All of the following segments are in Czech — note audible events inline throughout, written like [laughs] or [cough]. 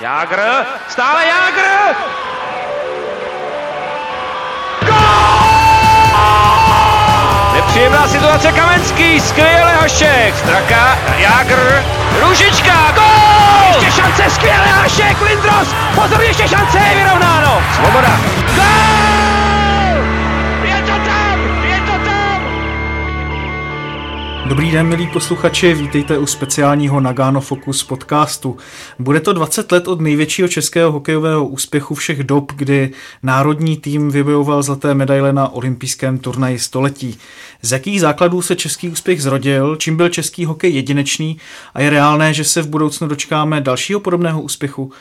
Jágr, stále Jágr! Nepříjemná situace Kamenský, skvěle Hašek, Straka, Jágr, Růžička, gol! Ještě šance, skvěle Hašek, Lindros, pozor, ještě šance, je vyrovnáno. Svoboda, gol! Dobrý den, milí posluchači, vítejte u speciálního Nagano Focus podcastu. Bude to 20 let od největšího českého hokejového úspěchu všech dob, kdy národní tým vybojoval zlaté medaile na olympijském turnaji století. Z jakých základů se český úspěch zrodil, čím byl český hokej jedinečný a je reálné, že se v budoucnu dočkáme dalšího podobného úspěchu?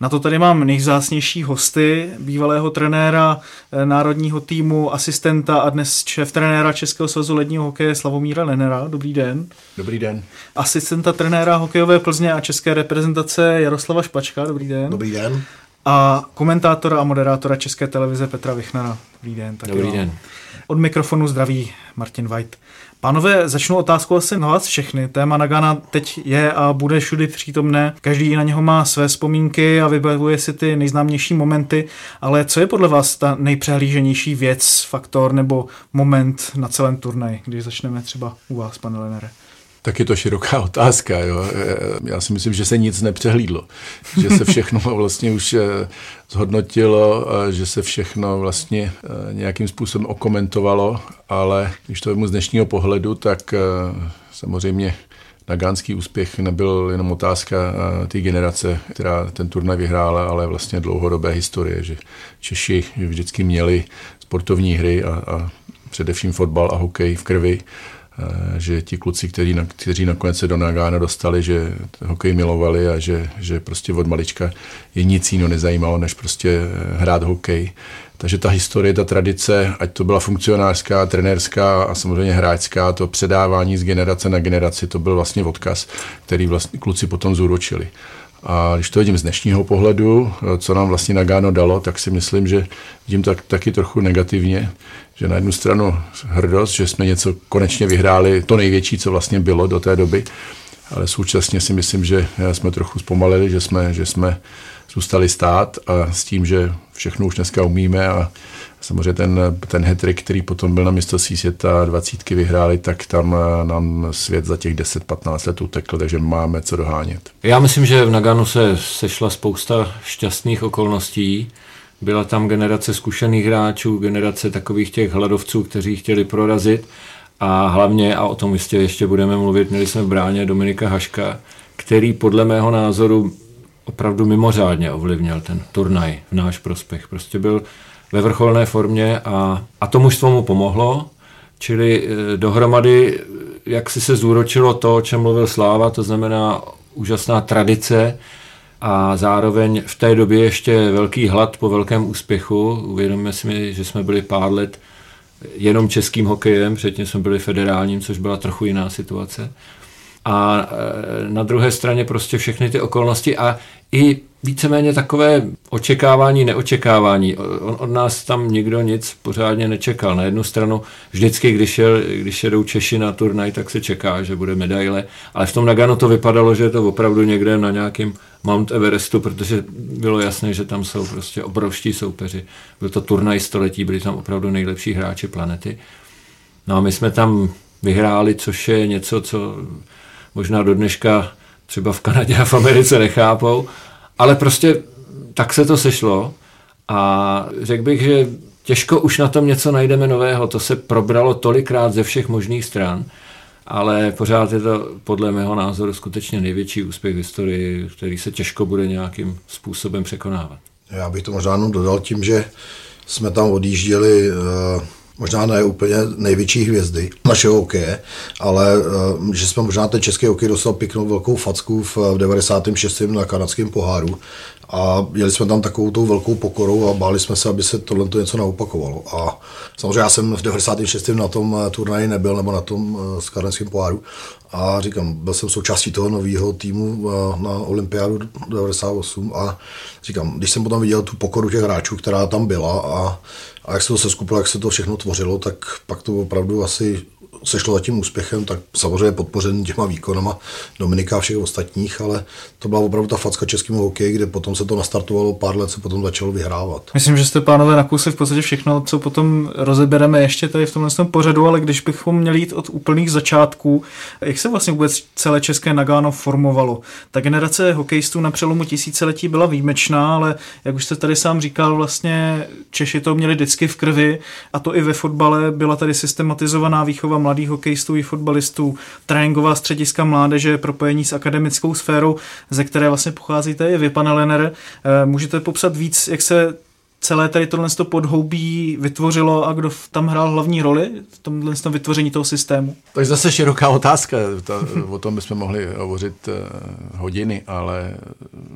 Na to tady mám nejvzácnější hosty, bývalého trenéra eh, národního týmu, asistenta a dnes šéf trenéra Českého svazu ledního hokeje Slavomíra Lenera. Dobrý den. Dobrý den. Asistenta trenéra hokejové Plzně a české reprezentace Jaroslava Špačka. Dobrý den. Dobrý den. A komentátora a moderátora České televize Petra Vichnera. Dobrý den. Taky Dobrý den. Od mikrofonu zdraví Martin White. Pánové, začnu otázku asi na vás všechny. Téma Nagana teď je a bude všudy přítomné. Každý na něho má své vzpomínky a vybavuje si ty nejznámější momenty, ale co je podle vás ta nejpřehlíženější věc, faktor nebo moment na celém turnaji, když začneme třeba u vás, pane Lenere? Tak je to široká [laughs] otázka. Jo. Já si myslím, že se nic nepřehlídlo. Že se všechno [laughs] vlastně už eh, zhodnotilo, že se všechno vlastně eh, nějakým způsobem okomentovalo, ale když to vemu z dnešního pohledu, tak eh, samozřejmě Nagánský úspěch nebyl jenom otázka té generace, která ten turnaj vyhrála, ale vlastně dlouhodobé historie, že Češi vždycky měli sportovní hry a, a především fotbal a hokej v krvi Eh, že ti kluci, kteří, kteří nakonec se do Nagána dostali, že hokej milovali a že, že prostě od malička je nic jiného nezajímalo, než prostě eh, hrát hokej. Takže ta historie, ta tradice, ať to byla funkcionářská, trenérská a samozřejmě hráčská, to předávání z generace na generaci, to byl vlastně odkaz, který vlastně kluci potom zúročili. A když to vidím z dnešního pohledu, eh, co nám vlastně Nagano dalo, tak si myslím, že vidím tak, taky trochu negativně, že na jednu stranu hrdost, že jsme něco konečně vyhráli, to největší, co vlastně bylo do té doby, ale současně si myslím, že jsme trochu zpomalili, že jsme, že jsme zůstali stát a s tím, že všechno už dneska umíme a samozřejmě ten, ten hetrik, který potom byl na mistrovství světa, dvacítky vyhráli, tak tam nám svět za těch 10-15 let utekl, takže máme co dohánět. Já myslím, že v Naganu se sešla spousta šťastných okolností, byla tam generace zkušených hráčů, generace takových těch hladovců, kteří chtěli prorazit a hlavně, a o tom jistě ještě budeme mluvit, měli jsme v bráně Dominika Haška, který podle mého názoru opravdu mimořádně ovlivnil ten turnaj v náš prospěch. Prostě byl ve vrcholné formě a, a to mužstvo mu pomohlo, čili eh, dohromady, jak si se zúročilo to, o čem mluvil Sláva, to znamená úžasná tradice, a zároveň v té době ještě velký hlad po velkém úspěchu. Uvědomíme si, že jsme byli pár let jenom českým hokejem, předtím jsme byli federálním, což byla trochu jiná situace. A e, na druhé straně prostě všechny ty okolnosti a i víceméně takové očekávání, neočekávání. On od nás tam nikdo nic pořádně nečekal. Na jednu stranu vždycky, když, je, když jedou Češi na turnaj, tak se čeká, že bude medaile, ale v tom Nagano to vypadalo, že je to opravdu někde na nějakém Mount Everestu, protože bylo jasné, že tam jsou prostě obrovští soupeři. Byl to turnaj století, byli tam opravdu nejlepší hráči planety. No a my jsme tam vyhráli, což je něco, co možná do dneška třeba v Kanadě a v Americe nechápou, ale prostě tak se to sešlo a řekl bych, že těžko už na tom něco najdeme nového. To se probralo tolikrát ze všech možných stran, ale pořád je to podle mého názoru skutečně největší úspěch v historii, který se těžko bude nějakým způsobem překonávat. Já bych to možná dodal tím, že jsme tam odjížděli uh možná ne úplně největší hvězdy našeho hokeje, ale uh, že jsme možná ten český hokej dostal pěknou velkou facku v, v 96. na kanadském poháru a jeli jsme tam takovou tou velkou pokorou a báli jsme se, aby se tohle něco neopakovalo. A samozřejmě já jsem v 96. na tom eh, turnaji nebyl, nebo na tom uh, skarenském poháru a říkám, byl jsem součástí toho nového týmu na olympiádu 98 a říkám, když jsem potom viděl tu pokoru těch hráčů, která tam byla a a jak se to seskupilo, jak se to všechno tvořilo, tak pak to opravdu asi se šlo za tím úspěchem, tak samozřejmě podpořen těma výkonama Dominika a všech ostatních, ale to byla opravdu ta facka českému hokeji, kde potom se to nastartovalo, pár let se potom začalo vyhrávat. Myslím, že jste pánové nakusli v podstatě všechno, co potom rozebereme ještě tady v tomhle pořadu, ale když bychom měli jít od úplných začátků, jak se vlastně vůbec celé české Nagano formovalo? Ta generace hokejistů na přelomu tisíciletí byla výjimečná, ale jak už jste tady sám říkal, vlastně Češi to měli vždycky v krvi a to i ve fotbale byla tady systematizovaná výchova mladých hokejistů i fotbalistů, tréninková střediska mládeže, propojení s akademickou sférou, ze které vlastně pocházíte i vy, pane Lenner. Eh, můžete popsat víc, jak se celé tady tohle podhoubí vytvořilo a kdo tam hrál hlavní roli v tomhle vytvoření toho systému? To je zase široká otázka, to, o tom bychom mohli hovořit eh, hodiny, ale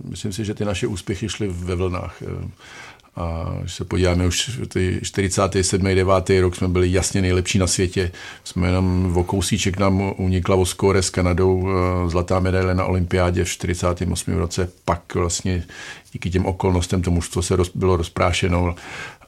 myslím si, že ty naše úspěchy šly ve vlnách. A když se podíváme už ty 47. 9. rok jsme byli jasně nejlepší na světě. Jsme jenom v kousíček nám unikla o skóre s Kanadou eh, zlatá medaile na olympiádě v 48. roce. Pak vlastně díky těm okolnostem to mužstvo se roz, bylo rozprášeno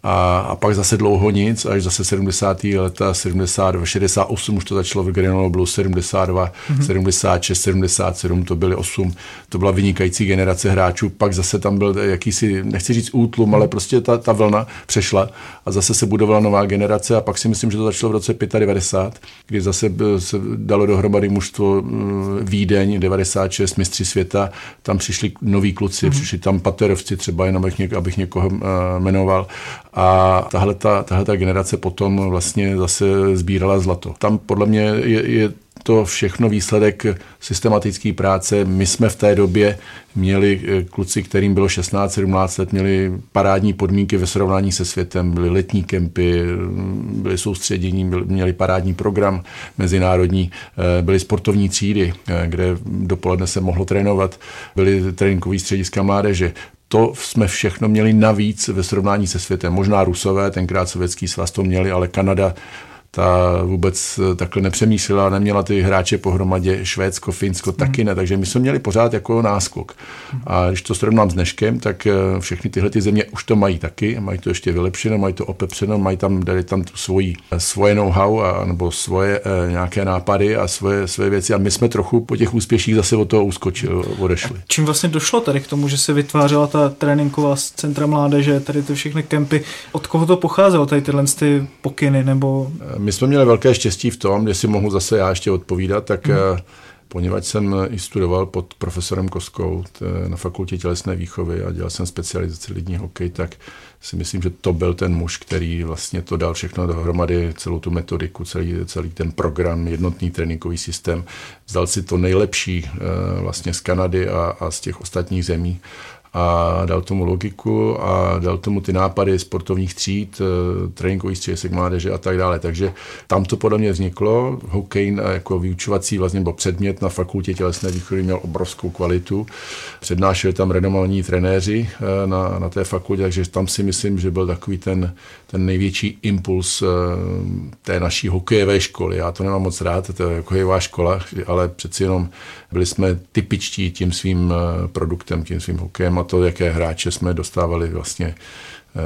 a, a pak zase dlouho nic, až zase 70. leta, 72, 68 už to začalo v Grenoblu, 72, mm-hmm. 76, 77, to byly 8, to byla vynikající generace hráčů, pak zase tam byl jakýsi, nechci říct útlum, ale prostě ta, ta vlna přešla a zase se budovala nová generace a pak si myslím, že to začalo v roce 95, kdy zase se dalo dohromady mužstvo mm, Vídeň, 96, mistři světa, tam přišli noví kluci, mm-hmm. přišli tam paterovci třeba, jenom abych, něk, abych někoho uh, jmenoval a tahle ta generace potom vlastně zase sbírala zlato. Tam podle mě je, je to všechno výsledek systematické práce. My jsme v té době měli eh, kluci, kterým bylo 16-17 let, měli parádní podmínky ve srovnání se světem, byly letní kempy, byly soustředění, měli parádní program mezinárodní, eh, byly sportovní třídy, eh, kde dopoledne se mohlo trénovat, byly tréninkové střediska mládeže to jsme všechno měli navíc ve srovnání se světem. Možná Rusové, tenkrát Sovětský svaz to měli, ale Kanada ta vůbec eh, takhle nepřemýšlela, neměla ty hráče pohromadě, Švédsko, Finsko taky ne, takže my jsme měli pořád jako náskok. A když to srovnám s dneškem, tak eh, všechny tyhle ty země už to mají taky, mají to ještě vylepšeno, mají to opepřeno, mají tam, dali tam svoji, eh, svoje know-how a, nebo svoje e, nějaké nápady a svoje, svoje věci a my jsme trochu po těch úspěších zase od toho uskočili, odešli. A čím vlastně došlo tady k tomu, že se vytvářela ta tréninková centra mládeže, tady ty všechny kempy, od koho to pocházelo, tady tyhle ty pokyny nebo my jsme měli velké štěstí v tom, jestli mohu zase já ještě odpovídat, tak hmm. poněvadž jsem i studoval pod profesorem Koskou na fakultě tělesné výchovy a dělal jsem specializaci lidní hokej, tak si myslím, že to byl ten muž, který vlastně to dal všechno dohromady, celou tu metodiku, celý, celý ten program, jednotný tréninkový systém. Vzal si to nejlepší eh, vlastně z Kanady a, a z těch ostatních zemí a dal tomu logiku a dal tomu ty nápady sportovních tříd, eh, tréninkových středisek mládeže a tak dále. Takže tam to podle mě vzniklo. Hokej jako vyučovací vlastně nebo předmět na fakultě tělesné výchovy měl obrovskou kvalitu. Přednášeli tam renomální trenéři eh, na, na té fakultě, takže tam si myslím, že byl takový ten, ten největší impuls eh, té naší hokejové školy. Já to nemám moc rád, to je hokejová škola, ale přeci jenom byli jsme typičtí tím svým produktem, tím svým hokejem a to, jaké hráče jsme dostávali vlastně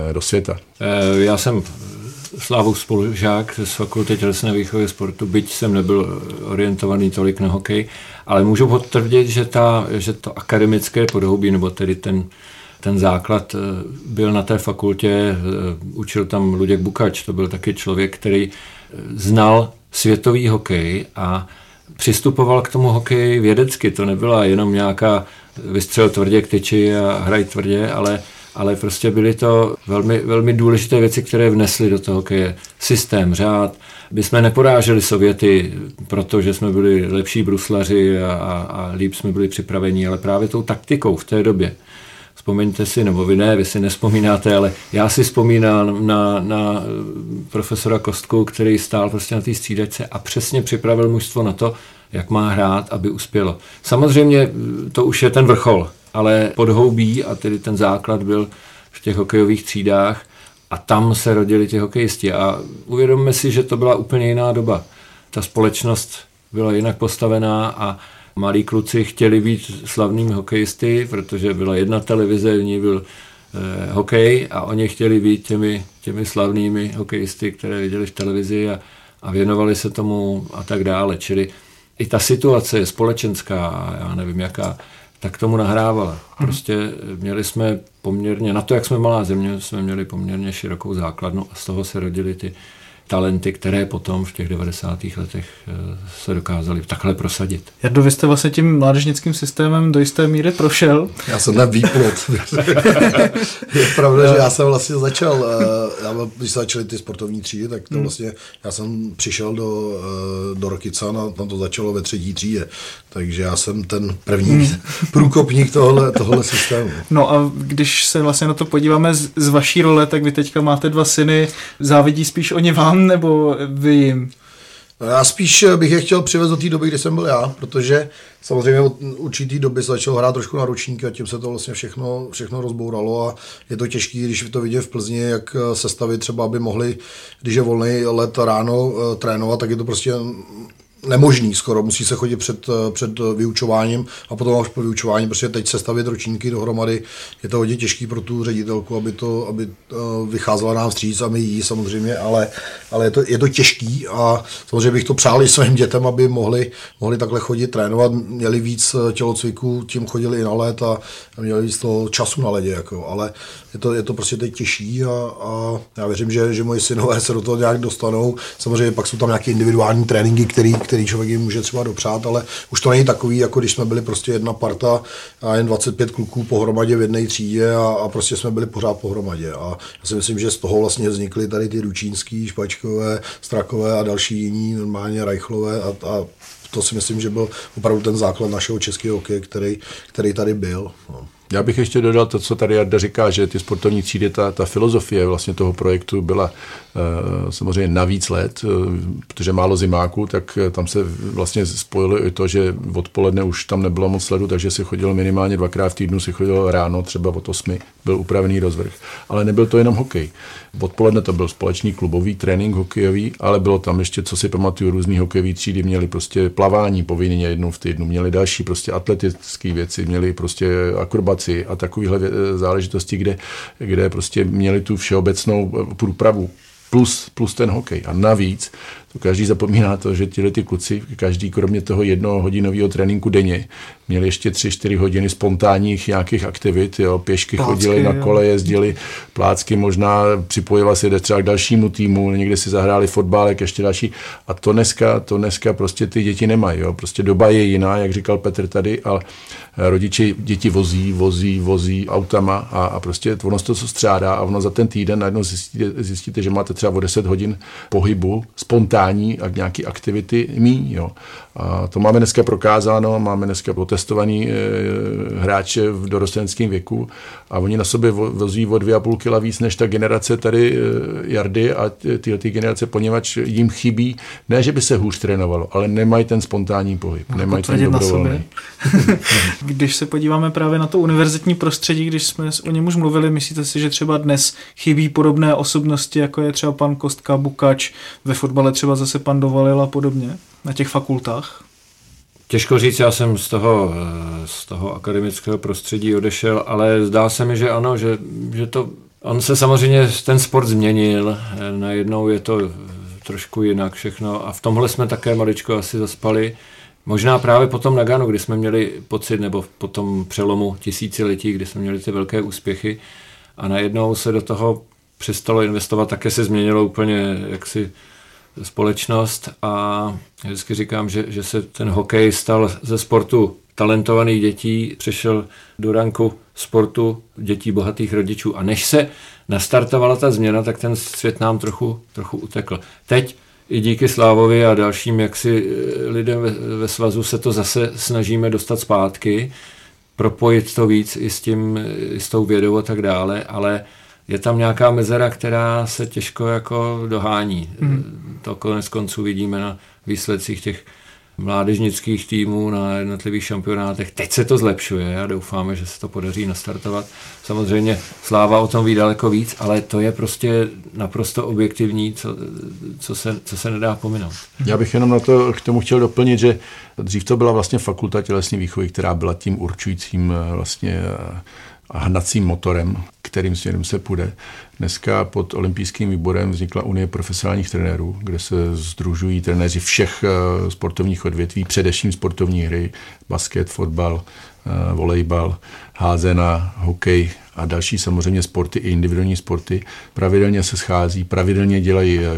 eh, do světa. Eh, já jsem Slávou spolužák z fakulty tělesné výchovy sportu, byť jsem nebyl orientovaný tolik na hokej, ale můžu potvrdit, že, ta, že to akademické podhoubí, nebo tedy ten, ten základ eh, byl na té fakultě, učil tam Luděk Bukač, to byl taky člověk, který znal světový hokej a přistupoval k tomu hokeji vědecky. To nebyla jenom nějaká vystřel tvrdě k tyči a hraj tvrdě, ale, ale prostě byly to velmi, velmi důležité věci, které vnesly do toho hokeje. Systém, řád. My jsme neporáželi Sověty, protože jsme byli lepší bruslaři a, a, a líp jsme byli připraveni, ale právě tou taktikou v té době. Vzpomeňte si, nebo vy ne, vy si nespomínáte, ale já si vzpomínám na, na profesora Kostku, který stál prostě na té střídačce a přesně připravil mužstvo na to, jak má hrát, aby uspělo. Samozřejmě to už je ten vrchol, ale podhoubí a tedy ten základ byl v těch hokejových třídách a tam se rodili ti hokejisti a uvědomme si, že to byla úplně jiná doba. Ta společnost byla jinak postavená a malí kluci chtěli být slavnými hokejisty, protože byla jedna televize, v ní byl eh, hokej a oni chtěli být těmi, těmi slavnými hokejisty, které viděli v televizi a, a věnovali se tomu a tak dále. Čili i ta situace je společenská, já nevím jaká, tak tomu nahrávala. Prostě měli jsme poměrně, na to, jak jsme malá země, jsme měli poměrně širokou základnu a z toho se rodily ty talenty, které potom v těch 90. letech eh, se dokázaly takhle prosadit. Jardo, vy jste vlastně tím mládežnickým systémem do jisté míry prošel. Já jsem ten výplot. [laughs] je pravda, že já jsem vlastně začal, eh, já, když začaly ty sportovní třídy, tak to hmm. vlastně, já jsem přišel do, eh, do Rokica, na, tam to začalo ve třetí třídě, takže já jsem ten první hmm. [laughs] průkopník tohle, tohle systému. No a když se vlastně na to podíváme z, z vaší role, tak vy teďka máte dva syny, závidí spíš oni vám, vám nebo vy jim? No já spíš bych je chtěl přivést do té doby, kdy jsem byl já, protože samozřejmě od určitý doby se začal hrát trošku na ručníky a tím se to vlastně všechno, všechno rozbouralo a je to těžké, když to vidím v Plzni, jak se stavit třeba, aby mohli, když je volný let ráno eh, trénovat, tak je to prostě nemožný skoro, musí se chodit před, před vyučováním a potom až po vyučování, protože teď se stavět ročníky dohromady, je to hodně těžký pro tu ředitelku, aby to aby eh, vycházela nám vstříc a my jí samozřejmě, ale, ale je, to, je to těžký a samozřejmě bych to přál i svým dětem, aby mohli, mohli takhle chodit trénovat, měli víc eh, tělocviku, tím chodili i na let a měli víc toho času na ledě, jako, ale je to, je to prostě teď těžší a, a já věřím, že, že moji synové se do toho nějak dostanou. Samozřejmě pak jsou tam nějaké individuální tréninky, který, který člověk jim může třeba dopřát, ale už to není takový, jako když jsme byli prostě jedna parta a jen 25 kluků pohromadě v jedné třídě a, a prostě jsme byli pořád pohromadě. A já si myslím, že z toho vlastně vznikly tady ty Ručínský, Špačkové, Strakové a další jiní, normálně Rajchlové a, a to si myslím, že byl opravdu ten základ našeho českého hokeje, který, který tady byl. No. Já bych ještě dodal to, co tady Jarda říká, že ty sportovní třídy, ta, ta filozofie vlastně toho projektu byla uh, samozřejmě na víc let, uh, protože málo zimáků, tak uh, tam se vlastně spojilo i to, že odpoledne už tam nebylo moc sledu, takže se chodilo minimálně dvakrát v týdnu, se chodilo ráno, třeba od 8 byl upravený rozvrh. Ale nebyl to jenom hokej. Odpoledne to byl společný klubový trénink hokejový, ale bylo tam ještě, co si pamatuju, různý hokejový třídy, měli prostě plavání povinně jednou v týdnu, měli další prostě atletické věci, měli prostě akrobaci a takovéhle záležitosti, kde, kde prostě měli tu všeobecnou průpravu plus, plus ten hokej. A navíc to každý zapomíná to, že tyhle ty kluci, každý kromě toho jednoho hodinového tréninku denně, měli ještě tři, čtyři hodiny spontánních nějakých aktivit, jo, pěšky plácky, chodili na kole, jezdili plácky, možná připojila se třeba k dalšímu týmu, někde si zahráli fotbálek, ještě další. A to dneska, to dneska prostě ty děti nemají. Jo. Prostě doba je jiná, jak říkal Petr tady, ale rodiče děti vozí, vozí, vozí autama a, a prostě ono se to střádá a ono za ten týden najednou zjistíte, zjistíte, že máte třeba o 10 hodin pohybu, spontánní a nějaký aktivity mí. Jo. A to máme dneska prokázáno, máme dneska otestovaný e, hráče v dorostenském věku a oni na sobě vozí o dvě a půl kila víc než ta generace tady e, Jardy a tyhle ty generace, poněvadž jim chybí, ne, že by se hůř trénovalo, ale nemají ten spontánní pohyb, Můžu nemají ten dobrovolný. [laughs] když se podíváme právě na to univerzitní prostředí, když jsme o něm už mluvili, myslíte si, že třeba dnes chybí podobné osobnosti, jako je třeba pan Kostka, Bukač, ve fotbale třeba zase pan Dovalil a podobně na těch fakultách? Těžko říct, já jsem z toho, eh, z toho akademického prostředí odešel, ale zdá se mi, že ano, že, že to, on se samozřejmě ten sport změnil, eh, najednou je to trošku jinak všechno a v tomhle jsme také maličko asi zaspali. Možná právě po tom Naganu, kdy jsme měli pocit, nebo po tom přelomu tisíciletí, kdy jsme měli ty velké úspěchy a najednou se do toho přestalo investovat, také se změnilo úplně jaksi společnost a vždycky říkám, že, že se ten hokej stal ze sportu talentovaných dětí, přešel do ranku sportu dětí bohatých rodičů a než se nastartovala ta změna, tak ten svět nám trochu, trochu utekl. Teď i díky Slávovi a dalším jaksi eh, lidem ve, ve svazu se to zase snažíme dostat zpátky, propojit to víc i s, tím, i s tou vědou a tak dále, ale je tam nějaká mezera, která se těžko jako dohání. Hmm. To konec konců vidíme na výsledcích těch mládežnických týmů na jednotlivých šampionátech. Teď se to zlepšuje a doufáme, že se to podaří nastartovat. Samozřejmě Sláva o tom ví daleko víc, ale to je prostě naprosto objektivní, co, co, se, co se nedá pominout. Já bych jenom na to k tomu chtěl doplnit, že dřív to byla vlastně fakulta tělesní výchovy, která byla tím určujícím vlastně a hnacím motorem, kterým směrem se půjde. Dneska pod olympijským výborem vznikla Unie profesionálních trenérů, kde se združují trenéři všech eh, sportovních odvětví, především sportovní hry, basket, fotbal, eh, volejbal, házena, hokej a další samozřejmě sporty i individuální sporty. Pravidelně se schází, pravidelně dělají eh,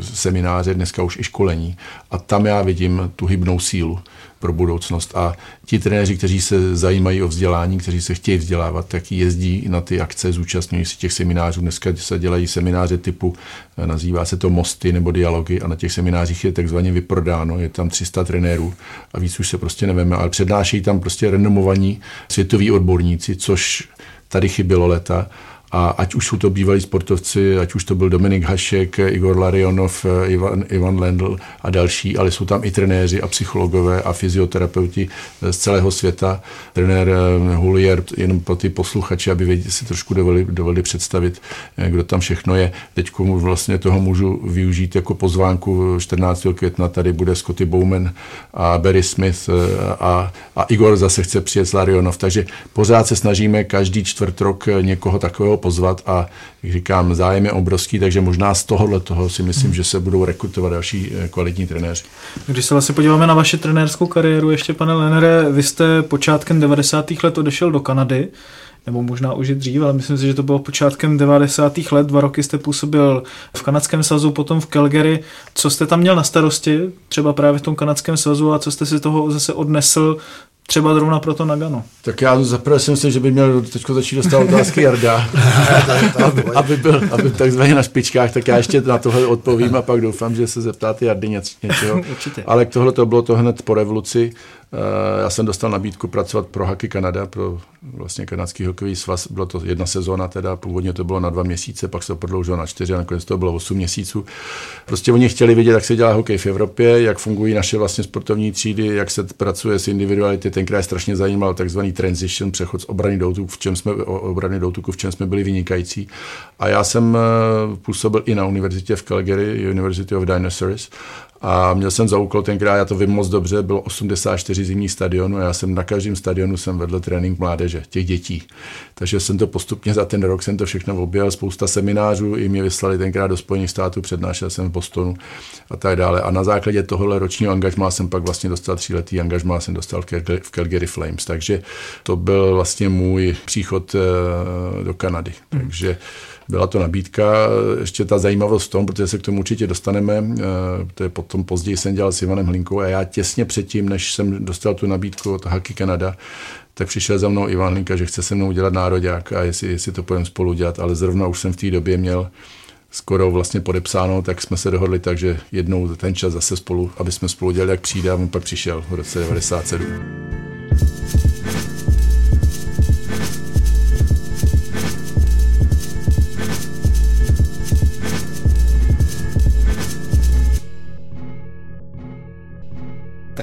semináře, dneska už i školení. A tam já vidím tu hybnou sílu pro budoucnost. A ti trenéři, kteří se zajímají o vzdělání, kteří se chtějí vzdělávat, tak jezdí na ty akce, zúčastňují se těch seminářů. Dneska se dělají semináře typu, eh, nazývá se to mosty nebo dialogy a na těch seminářích je takzvaně vyprodáno, je tam 300 trenérů a víc už se prostě nevíme, ale přednášejí tam prostě renomovaní světoví odborníci, což tady chybělo leta a ať už jsou to bývalí sportovci, ať už to byl Dominik Hašek, Igor Larionov, Ivan, Ivan Lendl a další, ale jsou tam i trenéři a psychologové a fyzioterapeuti z celého světa. Trenér eh, Hulier, jenom pro ty posluchače, aby si trošku dovedli, dovedli představit, eh, kdo tam všechno je. Teď vlastně toho můžu využít jako pozvánku 14. května, tady bude Scotty Bowman a Barry Smith eh, a, a Igor zase chce přijet Larionov, takže pořád se snažíme každý čtvrt rok někoho takového pozvat a jak říkám, zájem je obrovský, takže možná z tohohle toho si myslím, hmm. že se budou rekrutovat další eh, kvalitní trenéři. Když se vlastně podíváme na vaši trenérskou kariéru, ještě pane Lenere, vy jste počátkem 90. let odešel do Kanady, nebo možná už i dřív, ale myslím si, že to bylo počátkem 90. let. Dva roky jste působil v kanadském svazu, potom v Calgary. Co jste tam měl na starosti, třeba právě v tom kanadském svazu a co jste si toho zase odnesl třeba zrovna pro to Nagano. Tak já zaprvé si myslím, že by měl teď začít dostat otázky Jarda, [laughs] aby, aby, byl aby takzvaně na špičkách, tak já ještě na tohle odpovím a pak doufám, že se zeptáte Jardy něčeho. Určitě. Ale k tohle to bylo to hned po revoluci. Eh, já jsem dostal nabídku pracovat pro Hockey Kanada, pro vlastně kanadský hokejový svaz. Bylo to jedna sezóna, teda původně to bylo na dva měsíce, pak se to prodloužilo na čtyři a nakonec to bylo osm měsíců. Prostě oni chtěli vidět, jak se dělá hokej v Evropě, jak fungují naše vlastně sportovní třídy, jak se pracuje s individuality. Tenkrát strašně zajímal takzvaný transition, přechod z obrany do útoku, v čem jsme, obrany do útoku, v čem jsme byli vynikající. A já jsem eh, působil i na univerzitě v Calgary, University of Dinosaurs, a měl jsem za úkol tenkrát, já to vím moc dobře, bylo 84 zimních stadionů a já jsem na každém stadionu jsem vedl trénink mládeže, těch dětí. Takže jsem to postupně za ten rok jsem to všechno objel, spousta seminářů, i mě vyslali tenkrát do Spojených států, přednášel jsem v Bostonu a tak dále. A na základě tohohle ročního angažmá jsem pak vlastně dostal tříletý angažmá, jsem dostal v Calgary Flames. Takže to byl vlastně můj příchod eh, do Kanady. Hmm. Takže byla to nabídka. Ještě ta zajímavost v tom, protože se k tomu určitě dostaneme, eh, to je potom později jsem dělal s Ivanem Hlinkou a já těsně předtím, než jsem dostal tu nabídku od Hockey Canada, tak přišel za mnou Ivan Hlinka, že chce se mnou udělat nároďák a jestli, jestli to půjdeme spolu dělat, ale zrovna už jsem v té době měl skoro vlastně podepsáno, tak jsme se dohodli tak, že jednou ten čas zase spolu, aby jsme spolu dělali, jak přijde a on pak přišel v roce 97.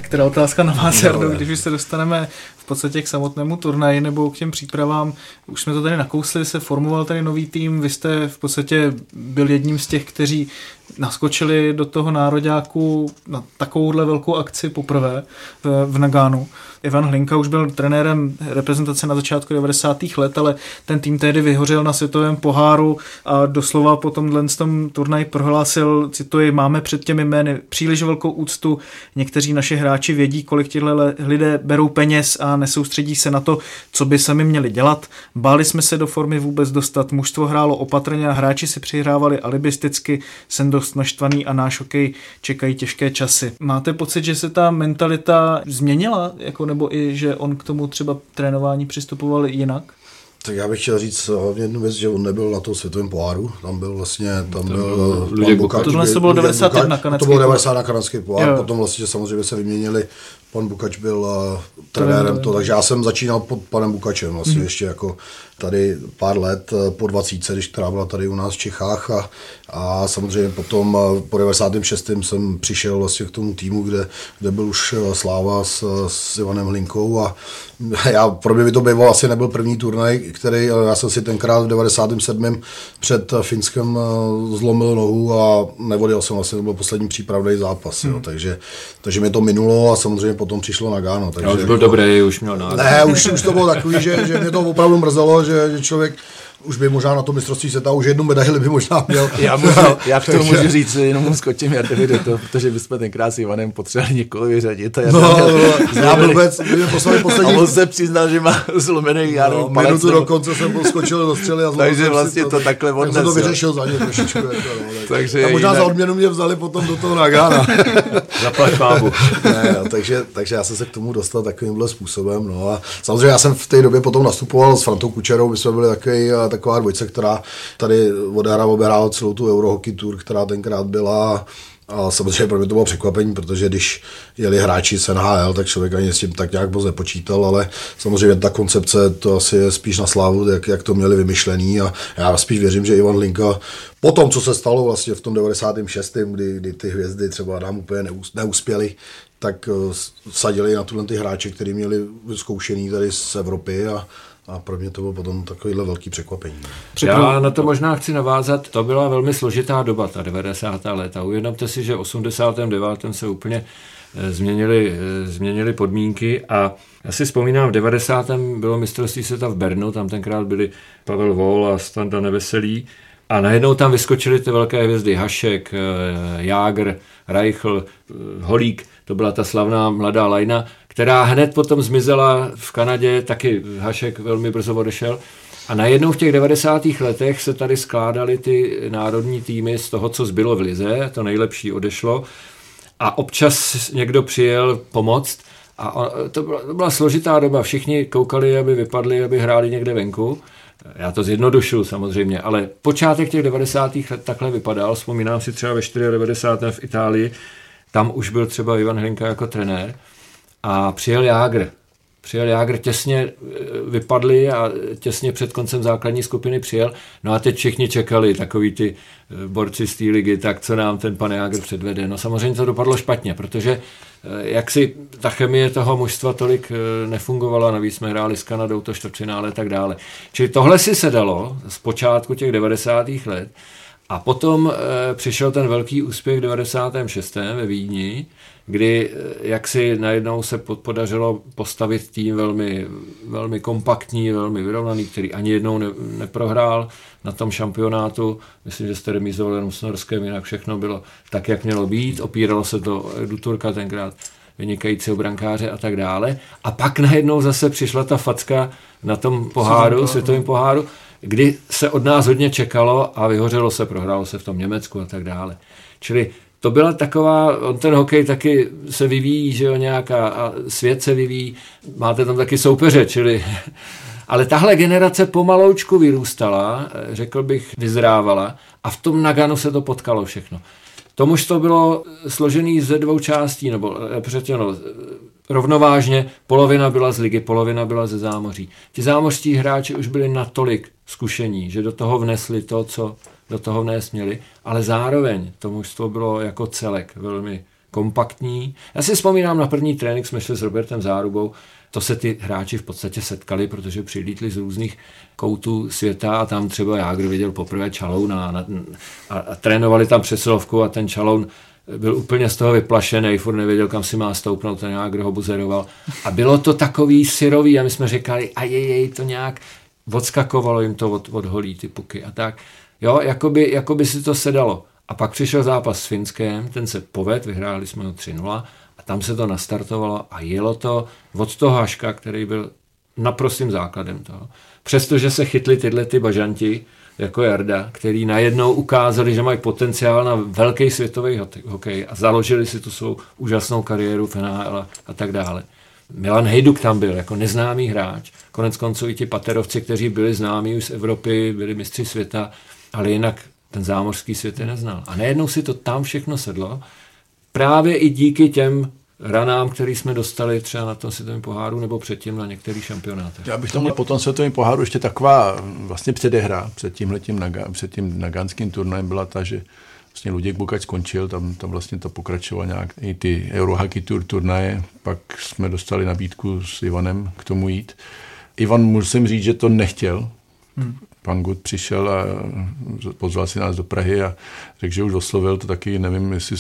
Teda otázka na vás, Jardo, když už se dostaneme podstatě k samotnému turnaji nebo k těm přípravám. Už jsme to tady nakousli, se formoval tady nový tým, vy jste v podstatě byl jedním z těch, kteří naskočili do toho nároďáku na takovouhle velkou akci poprvé v, v Nagánu. Ivan Hlinka už byl trenérem reprezentace na začátku 90. let, ale ten tým tehdy vyhořel na světovém poháru a doslova po tomhle tom turnaj prohlásil, cituji, máme před těmi jmény příliš velkou úctu, někteří naši hráči vědí, kolik těchto lidé berou peněz a nesoustředí se na to, co by sami měli dělat. Báli jsme se do formy vůbec dostat, mužstvo hrálo opatrně a hráči si přihrávali alibisticky, jsem dost naštvaný a náš hokej čekají těžké časy. Máte pocit, že se ta mentalita změnila, jako nebo i, že on k tomu třeba trénování přistupoval jinak? Tak já bych chtěl říct hlavně jednu věc, že on nebyl na tom světovém poháru, tam byl vlastně, tam to byl... Luděk tohle to bylo 91 kanadský To bylo 90 na kanadský pohár, potom vlastně samozřejmě se vyměnili, pan Bukač byl uh, trenérem to, takže já jsem začínal pod panem Bukačem vlastně mm-hmm. ještě jako tady pár let eh, po 20, když která byla tady u nás v Čechách a, a samozřejmě potom eh, po 96. jsem přišel vlastně k tomu týmu, kde, kde byl už Sláva s, s Ivanem Hlinkou a [laughs] já, pro mě by to býval asi nebyl první turnaj, který já jsem si tenkrát v 97. před Finskem zlomil nohu a nevodil jsem vlastně, to byl poslední přípravný zápas, hmm. jo, takže, takže mi to minulo a samozřejmě potom přišlo na Gáno. Takže, já už byl dobrý, už měl nádech. Ne, už, už to bylo takový, že, že mě to opravdu mrzelo, že, že člověk už by možná na to mistrovství světa už jednu medaili by možná měl. [laughs] Já, můžu, já k tomu můžu říct, jenom skočím Jardovi do toho, protože bychom tenkrát s Ivanem potřebovali někoho vyřadit. A já, No, měl, no, já vůbec, mě poslali a poslední on se přiznal, že má zlomený Jarov no, palec. minutu do konce jsem poskočil do střely a Takže vlastně to takhle tak jsem to vyřešil za ně trošičku. Jako, no, tak. Takže a možná jinak- za odměnu mě vzali potom do toho Nagana. [laughs] Zaplať pábu. [laughs] ne, no, takže, takže já jsem se k tomu dostal takovýmhle způsobem. No a samozřejmě já jsem v té době potom nastupoval s Frantou Kučerou, my jsme byli takový, taková dvojce, která tady odehrál, obehrála celou tu Eurohockey Tour, která tenkrát byla a samozřejmě pro mě to bylo překvapení, protože když jeli hráči z NHL, tak člověk ani s tím tak nějak moc nepočítal, ale samozřejmě ta koncepce to asi je spíš na slávu, jak, jak to měli vymyšlený a já spíš věřím, že Ivan Linka po tom, co se stalo vlastně v tom 96., kdy, kdy ty hvězdy třeba nám úplně neus, neuspěly, tak eh, sadili na tuhle ty hráče, kteří měli zkoušený tady z Evropy a, a pro mě to bylo potom takovýhle velký překvapení. Já na to možná chci navázat, to byla velmi složitá doba, ta 90. léta. Uvědomte si, že v 89. se úplně eh, změnily, eh, změnily podmínky a já si vzpomínám, v 90. bylo mistrovství světa v Bernu, tam tenkrát byli Pavel Vol a Standa Neveselý a najednou tam vyskočily ty velké hvězdy Hašek, eh, Jágr, Reichl, eh, Holík, to byla ta slavná mladá lajna, která hned potom zmizela v Kanadě, taky Hašek velmi brzo odešel. A najednou v těch 90. letech se tady skládaly ty národní týmy z toho, co zbylo v Lize, to nejlepší odešlo a občas někdo přijel pomoct a to byla, to byla složitá doba, všichni koukali, aby vypadli, aby hráli někde venku. Já to zjednodušuju samozřejmě, ale počátek těch 90. let takhle vypadal, vzpomínám si třeba ve 94. v Itálii, tam už byl třeba Ivan Hlinka jako trenér a přijel Jágr. Přijel Jágr, těsně e, vypadli a těsně před koncem základní skupiny přijel. No a teď všichni čekali, takový ty e, borci z té ligy, tak co nám ten pan Jágr předvede. No samozřejmě to dopadlo špatně, protože e, jak si ta chemie toho mužstva tolik nefungovala, navíc jsme hráli s Kanadou to čtvrtfinále a tak dále. Čili tohle si se dalo z počátku těch 90. let a potom přišel ten velký úspěch v 96. ve Vídni, kdy eh, jak si najednou se pod- podařilo postavit tým velmi, velmi kompaktní, velmi vyrovnaný, který ani jednou ne, neprohrál na tom šampionátu. Myslím, že jste remizovali jenom s Norskem, jinak všechno bylo tak, jak mělo být. Opíralo se to o Edu Turka tenkrát vynikajícího brankáře a tak dále. A pak najednou zase přišla ta facka na tom poháru, světovém poháru, kdy se od nás hodně čekalo a vyhořelo se, prohrálo se v tom Německu a tak dále. Čili to byla taková, on ten hokej taky se vyvíjí, že jo, nějaká, a svět se vyvíjí, máte tam taky soupeře, čili, [laughs] ale tahle generace pomaloučku vyrůstala, eh, řekl bych, vyzrávala a v tom Naganu se to potkalo všechno. To mužstvo bylo složený ze dvou částí, nebo řečeno rovnovážně, polovina byla z ligy, polovina byla ze zámoří. Ti zámořští hráči už byli natolik zkušení, že do toho vnesli to, co do toho vnést měli, ale zároveň to mužstvo bylo jako celek velmi kompaktní. Já si vzpomínám na první trénink, jsme šli s Robertem Zárubou, to se ty hráči v podstatě setkali, protože přilítli z různých koutů světa a tam třeba já, kdo viděl poprvé Čalouna a, a, a trénovali tam přesilovku a ten Čaloun byl úplně z toho vyplašený, furt nevěděl, kam si má stoupnout, ten nějak ho buzeroval. A bylo to takový syrový a my jsme říkali, a jej, jej, to nějak odskakovalo jim to od, od holí, ty puky a tak. Jo, jakoby, jakoby si to sedalo. A pak přišel zápas s Finskem, ten se poved, vyhráli jsme ho 3-0 a tam se to nastartovalo a jelo to od toho Haška, který byl naprostým základem toho. Přestože se chytli tyhle ty bažanti, jako Jarda, který najednou ukázali, že mají potenciál na velký světový hokej a založili si tu svou úžasnou kariéru v NHL a, a tak dále. Milan Hejduk tam byl jako neznámý hráč. Konec konců i ti paterovci, kteří byli známí už z Evropy, byli mistři světa, ale jinak ten zámořský svět je neznal. A najednou si to tam všechno sedlo, právě i díky těm ranám, který jsme dostali třeba na tom světovém poháru nebo předtím na některých šampionátech. Já bych tomu po tom světovém poháru ještě taková vlastně předehra před tímhletím před tím nagánským turnajem byla ta, že vlastně Luděk Bukač skončil, tam, tam vlastně to pokračovalo nějak i ty Eurohockey Tour turnaje, pak jsme dostali nabídku s Ivanem k tomu jít. Ivan musím říct, že to nechtěl, Hmm. Pan Gut přišel a pozval si nás do Prahy a řekl, že už oslovil, to taky nevím, jestli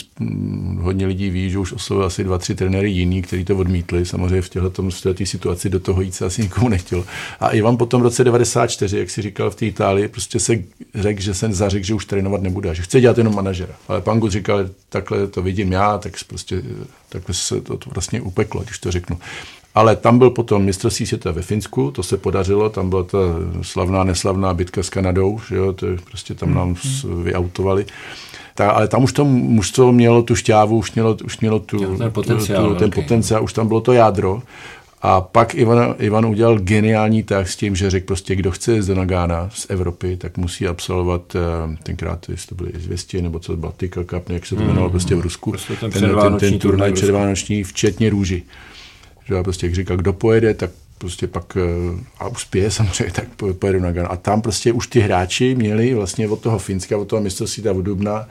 hodně lidí ví, že už oslovil asi dva, tři trenéry jiný, kteří to odmítli. Samozřejmě v této situaci do toho jít se asi nikomu nechtěl. A Ivan potom v roce 94, jak si říkal v té Itálii, prostě se řekl, že se zařekl, že už trénovat nebude, že chce dělat jenom manažera. Ale pan Gut říkal, takhle to vidím já, tak prostě takhle se to, to vlastně upeklo, když to řeknu. Ale tam byl potom mistrovství světa ve Finsku, to se podařilo, tam byla ta slavná, neslavná bitka s Kanadou, že jo, to prostě tam nám mm. vyautovali. Ta, ale tam už to mužstvo mělo tu šťávu, už mělo, už mělo tu, ten potenciál, tu, tu, ten potenciál, už tam bylo to jádro. A pak Ivan, Ivan udělal geniální tak s tím, že řekl prostě, kdo chce jít do Nagána z Evropy, tak musí absolvovat uh, tenkrát, jestli to byly zvěstí, nebo co to byla Tyka Cup, jak se to jmenovalo mm, prostě v Rusku. Prostě ten, ten, ten, ten turnaj předvánoční, včetně růži. Že prostě, jak říkal, kdo pojede, tak prostě pak eh, a uspěje [laughs] samozřejmě, tak pojedu na Gan. A tam prostě už ty hráči měli vlastně od toho Finska, od toho mistrovství od Dubna,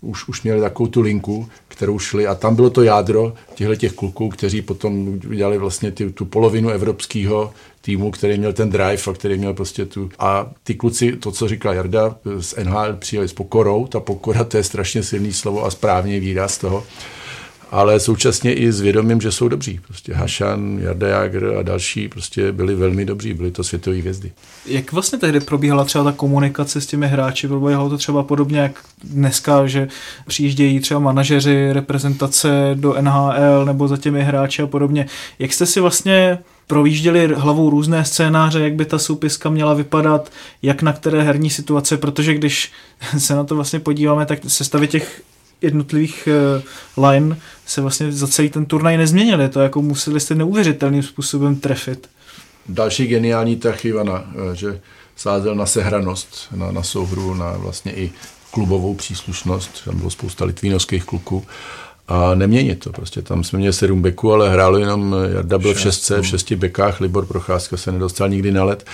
už, už měli takovou tu linku, kterou šli. A tam bylo to jádro těchto těch kluků, kteří potom udělali vlastně ty, tu polovinu evropského týmu, který měl ten drive a který měl prostě tu... A ty kluci, to, co říkal Jarda, z NHL přijeli s pokorou, ta pokora, to je strašně silný slovo a správný výraz toho ale současně i s vědomím, že jsou dobří. Prostě Hašan, Jarda Jager a další prostě byli velmi dobří, byli to světové hvězdy. Jak vlastně tehdy probíhala třeba ta komunikace s těmi hráči? Probíhalo to třeba podobně jak dneska, že přijíždějí třeba manažeři, reprezentace do NHL nebo za těmi hráči a podobně. Jak jste si vlastně provížděli hlavou různé scénáře, jak by ta soupiska měla vypadat, jak na které herní situace, protože když [laughs] se na to vlastně podíváme, tak sestavy těch jednotlivých uh, line se vlastně za celý ten turnaj nezměnily. To jako museli jste neuvěřitelným způsobem trefit. Další geniální tah Ivana, eh, že sázel na sehranost, na, na souhru, na vlastně i klubovou příslušnost. Tam bylo spousta litvínovských kluků a neměnit to. Prostě. Tam jsme měli sedm beků, ale hrálo jenom, Jarda byl v šestce, v šesti bekách, Libor Procházka se nedostal nikdy na let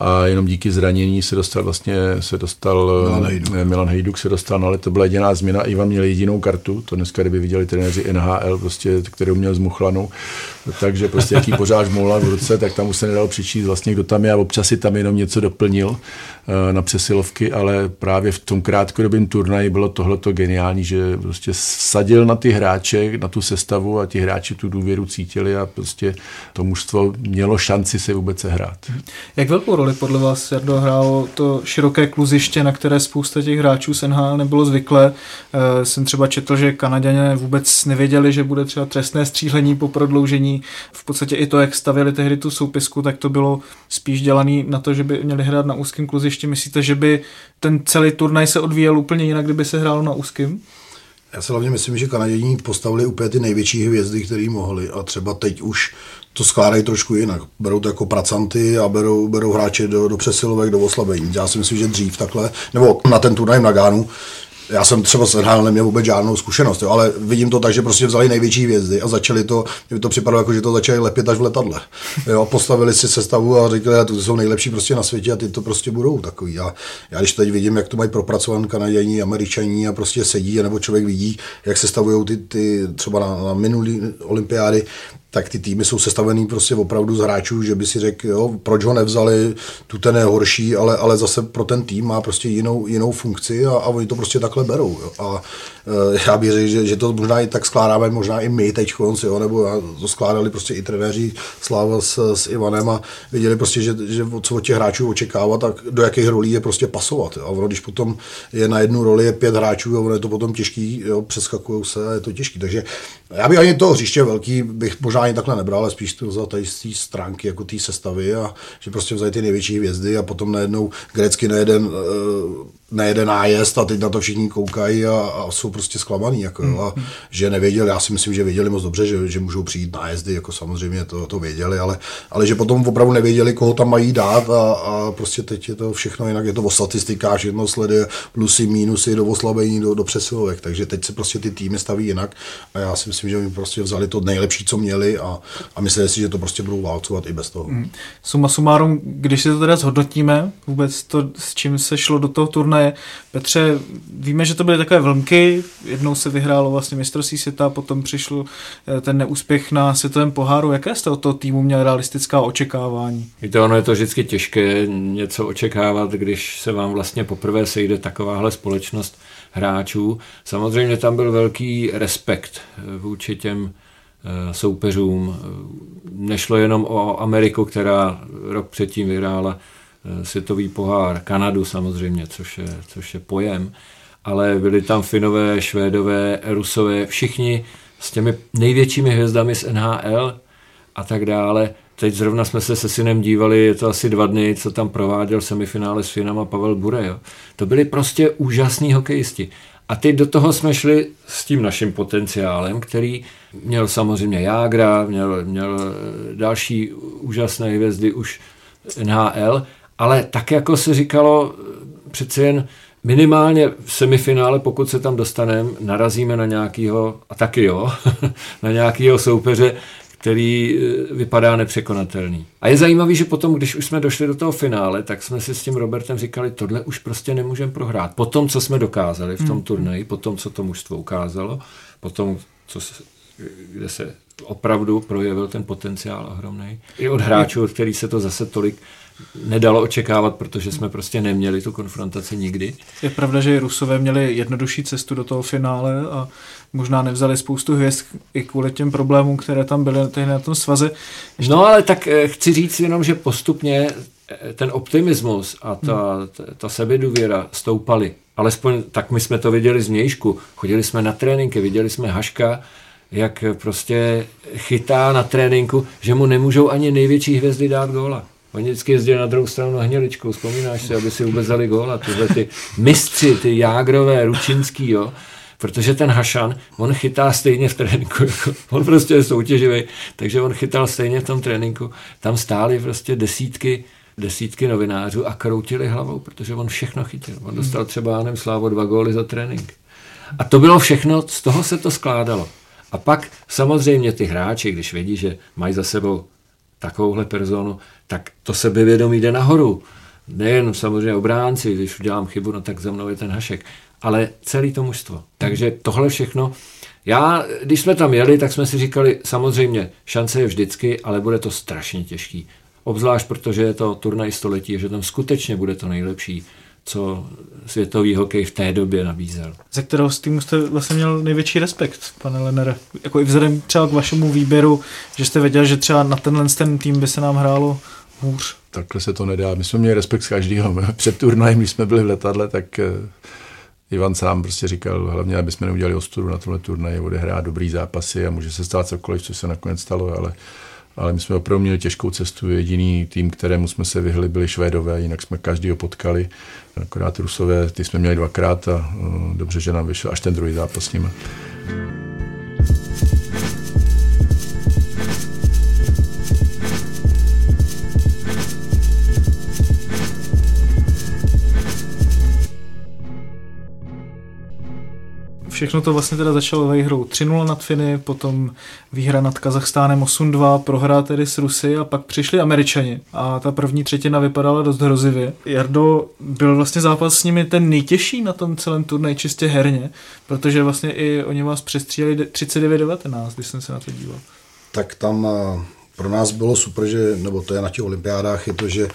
a jenom díky zranění se dostal vlastně, se dostal Milan Hejduk, Milan Hejduk se dostal na let, to byla jediná změna, Ivan měl jedinou kartu, to dneska, kdyby viděli trenéři NHL, prostě, kterou měl zmuchlanou, takže prostě jaký pořád žmoula v ruce, tak tam už se nedalo přičíst vlastně, kdo tam je. A občas si tam jenom něco doplnil eh, na přesilovky, ale právě v tom krátkodobém turnaji bylo tohleto geniální, že prostě sadil na ty hráče, na tu sestavu a ti hráči tu důvěru cítili a prostě to mužstvo mělo šanci se vůbec sehrát. Jak velkou roli podle vás, Jardo, hrálo to široké kluziště, na které spousta těch hráčů z NHL nebylo zvyklé? Eh, jsem třeba četl, že Kanaděně vůbec nevěděli, že bude třeba trestné střílení po prodloužení. V podstatě i to, jak stavili tehdy tu soupisku, tak to bylo spíš dělané na to, že by měli hrát na úzkém kluzišti. Myslíte, že by ten celý turnaj se odvíjel úplně jinak, kdyby se hrálo na úzkém? Já si hlavně myslím, že Kanadění postavili úplně ty největší hvězdy, které mohli a třeba teď už to skládají trošku jinak. Berou to jako pracanty a berou, berou hráče do, do přesilovek, do oslabení. Já si myslím, že dřív takhle, nebo na ten turnaj na Gánu, já jsem třeba s NHL neměl vůbec žádnou zkušenost, jo, ale vidím to tak, že prostě vzali největší hvězdy a začali to, mě to připadalo jako, že to začali lepit až v letadle. Jo, postavili si sestavu a řekli, že to jsou nejlepší prostě na světě a ty to prostě budou takový. A já když teď vidím, jak to mají propracované Kanaděni, Američaní a prostě sedí, nebo člověk vidí, jak se stavují ty, ty třeba na, na minulý olympiády, tak ty týmy jsou sestavený prostě opravdu z hráčů, že by si řekl, jo, proč ho nevzali, tu ten je horší, ale, ale zase pro ten tým má prostě jinou, jinou funkci a, a oni to prostě takhle berou. Jo. A e, já bych řekl, že, že, to možná i tak skládáme, možná i my teď, jo, nebo to skládali prostě i trenéři Sláva s, s Ivanem a viděli prostě, že, že co od těch hráčů očekávat, tak do jakých rolí je prostě pasovat. Jo. A ono, když potom je na jednu roli je pět hráčů, jo, ono je to potom těžký, jo, přeskakují se a je to těžký. Takže já bych ani toho hřiště velký bych možná ani takhle nebral, ale spíš to za tady z té stránky, jako té sestavy a že prostě vzali ty největší hvězdy a potom najednou grecky nejeden, eh, nejeden nájezd a teď na to všichni koukají a, a jsou prostě zklamaný. Jako, mm. a že nevěděli, já si myslím, že věděli moc dobře, že, že můžou přijít nájezdy, jako samozřejmě to, to věděli, ale, ale že potom opravdu nevěděli, koho tam mají dát a, a prostě teď je to všechno jinak, je to o statistikách, jedno sleduje plusy, mínusy, do oslabení, do, do přesilovek, takže teď se prostě ty týmy staví jinak a já si myslím, že oni prostě vzali to nejlepší, co měli měli a, a mysleli si, že to prostě budou válcovat i bez toho. Mm. Suma sumárum, když si to teda zhodnotíme, vůbec to, s čím se šlo do toho turnaje, Petře, víme, že to byly takové vlnky, jednou se vyhrálo vlastně mistrovství světa, potom přišel eh, ten neúspěch na světovém poháru. Jaké jste od toho týmu měl realistická očekávání? Víte, ono je to vždycky těžké něco očekávat, když se vám vlastně poprvé sejde takováhle společnost hráčů. Samozřejmě tam byl velký respekt eh, vůči těm eh, soupeřům. Nešlo jenom o Ameriku, která rok předtím vyhrála světový pohár, Kanadu samozřejmě, což je, což je pojem, ale byli tam Finové, Švédové, Rusové, všichni s těmi největšími hvězdami z NHL a tak dále. Teď zrovna jsme se se synem dívali, je to asi dva dny, co tam prováděl semifinále s Finama Pavel Bure. Jo. To byli prostě úžasní hokejisti. A teď do toho jsme šli s tím naším potenciálem, který měl samozřejmě Jágra, měl, měl eh, další úžasné hvězdy už NHL, ale tak jako se říkalo, přece jen minimálně v semifinále, pokud se tam dostaneme, narazíme na nějakého, a taky jo, [laughs] na nějakého soupeře, který eh, vypadá nepřekonatelný. A je zajímavý, že potom, když už jsme došli do toho finále, tak jsme si s tím Robertem říkali, tohle už prostě nemůžeme prohrát. Po tom, co jsme dokázali v tom hmm. turnaji, po tom, co to mužstvo ukázalo, po tom, co se, kde se opravdu projevil ten potenciál ohromný. I od hráčů, od kterých se to zase tolik nedalo očekávat, protože jsme prostě neměli tu konfrontaci nikdy. Je pravda, že Rusové měli jednodušší cestu do toho finále a možná nevzali spoustu hvězd i kvůli těm problémům, které tam byly na tom svaze. Ještě... No ale tak eh, chci říct jenom, že postupně eh, ten optimismus a ta, hmm. ta, ta sebedůvěra stoupaly. Alespoň tak my jsme to viděli z mějšku. Chodili jsme na tréninky, viděli jsme Haška, jak prostě chytá na tréninku, že mu nemůžou ani největší hvězdy dát góla. Oni vždycky jezdili na druhou stranu na hněličku, vzpomínáš si, aby si vůbec dali góla. Tyhle ty mistři, ty Jágrové, Ručinský, jo, protože ten Hašan, on chytá stejně v tréninku, jako, on prostě je soutěživý, takže on chytal stejně v tom tréninku. Tam stály prostě desítky, desítky novinářů a kroutili hlavou, protože on všechno chytil. On dostal třeba, já nevím, Slávo dva góly za trénink. A to bylo všechno, z toho se to skládalo. A pak samozřejmě ty hráči, když vědí, že mají za sebou takovouhle personu, tak to sebevědomí jde nahoru. Nejen samozřejmě obránci, když udělám chybu, no tak za mnou je ten hašek, ale celý to mužstvo. Takže tohle všechno, já, když jsme tam jeli, tak jsme si říkali, samozřejmě, šance je vždycky, ale bude to strašně těžký. Obzvlášť, protože je to turnaj století, že tam skutečně bude to nejlepší co světový hokej v té době nabízel. Ze kterého z týmu jste vlastně měl největší respekt, pane Lenere? Jako i vzhledem třeba k vašemu výběru, že jste věděl, že třeba na tenhle ten tým by se nám hrálo hůř. Takhle se to nedá. My jsme měli respekt z každého. [laughs] Před turnajem, když jsme byli v letadle, tak eh, Ivan sám prostě říkal, hlavně, aby jsme neudělali ostudu na tomhle turnaji, odehrát dobrý zápasy a může se stát cokoliv, co se nakonec stalo, ale ale my jsme opravdu měli těžkou cestu. Jediný tým, kterému jsme se vyhli, byli Švédové, jinak jsme každýho potkali. Akorát Rusové, ty jsme měli dvakrát a uh, dobře, že nám vyšel až ten druhý zápas s nimi. Všechno to vlastně teda začalo výhrou 3-0 nad Finy, potom výhra nad Kazachstánem 8-2, prohra tedy s Rusy a pak přišli Američani a ta první třetina vypadala dost hrozivě. Jardo, byl vlastně zápas s nimi ten nejtěžší na tom celém turnaji čistě herně, protože vlastně i oni vás přestříleli 39-19, když jsem se na to díval. Tak tam eh, pro nás bylo super, že, nebo to je na těch olympiádách, je to, že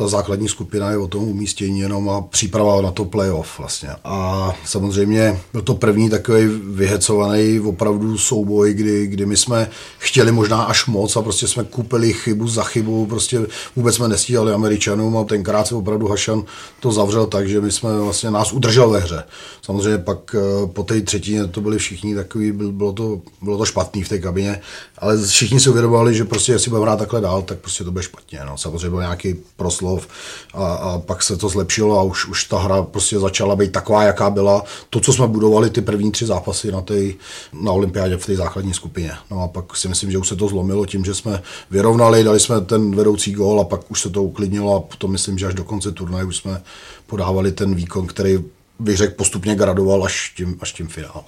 ta základní skupina je o tom umístění jenom a příprava na to playoff vlastně. A samozřejmě byl to první takový vyhecovaný opravdu souboj, kdy, kdy my jsme chtěli možná až moc a prostě jsme kupili chybu za chybu, prostě vůbec jsme nestíhali Američanům a tenkrát se opravdu Hašan to zavřel tak, že my jsme vlastně nás udržel ve hře. Samozřejmě pak eh, po té třetině to byli všichni takový, bylo to, bylo to špatný v té kabině, ale všichni si uvědomovali, že prostě jestli budeme hrát takhle dál, tak prostě to bude špatně. No. Samozřejmě byl nějaký proslov slov a, a pak se to zlepšilo a už, už ta hra prostě začala být taková, jaká byla. To, co jsme budovali ty první tři zápasy na, tej, na olympiádě v té základní skupině. No a pak si myslím, že už se to zlomilo tím, že jsme vyrovnali, dali jsme ten vedoucí gól a pak už se to uklidnilo a potom myslím, že až do konce turnaje už jsme podávali ten výkon, který bych řekl postupně gradoval až tím, až tím finále.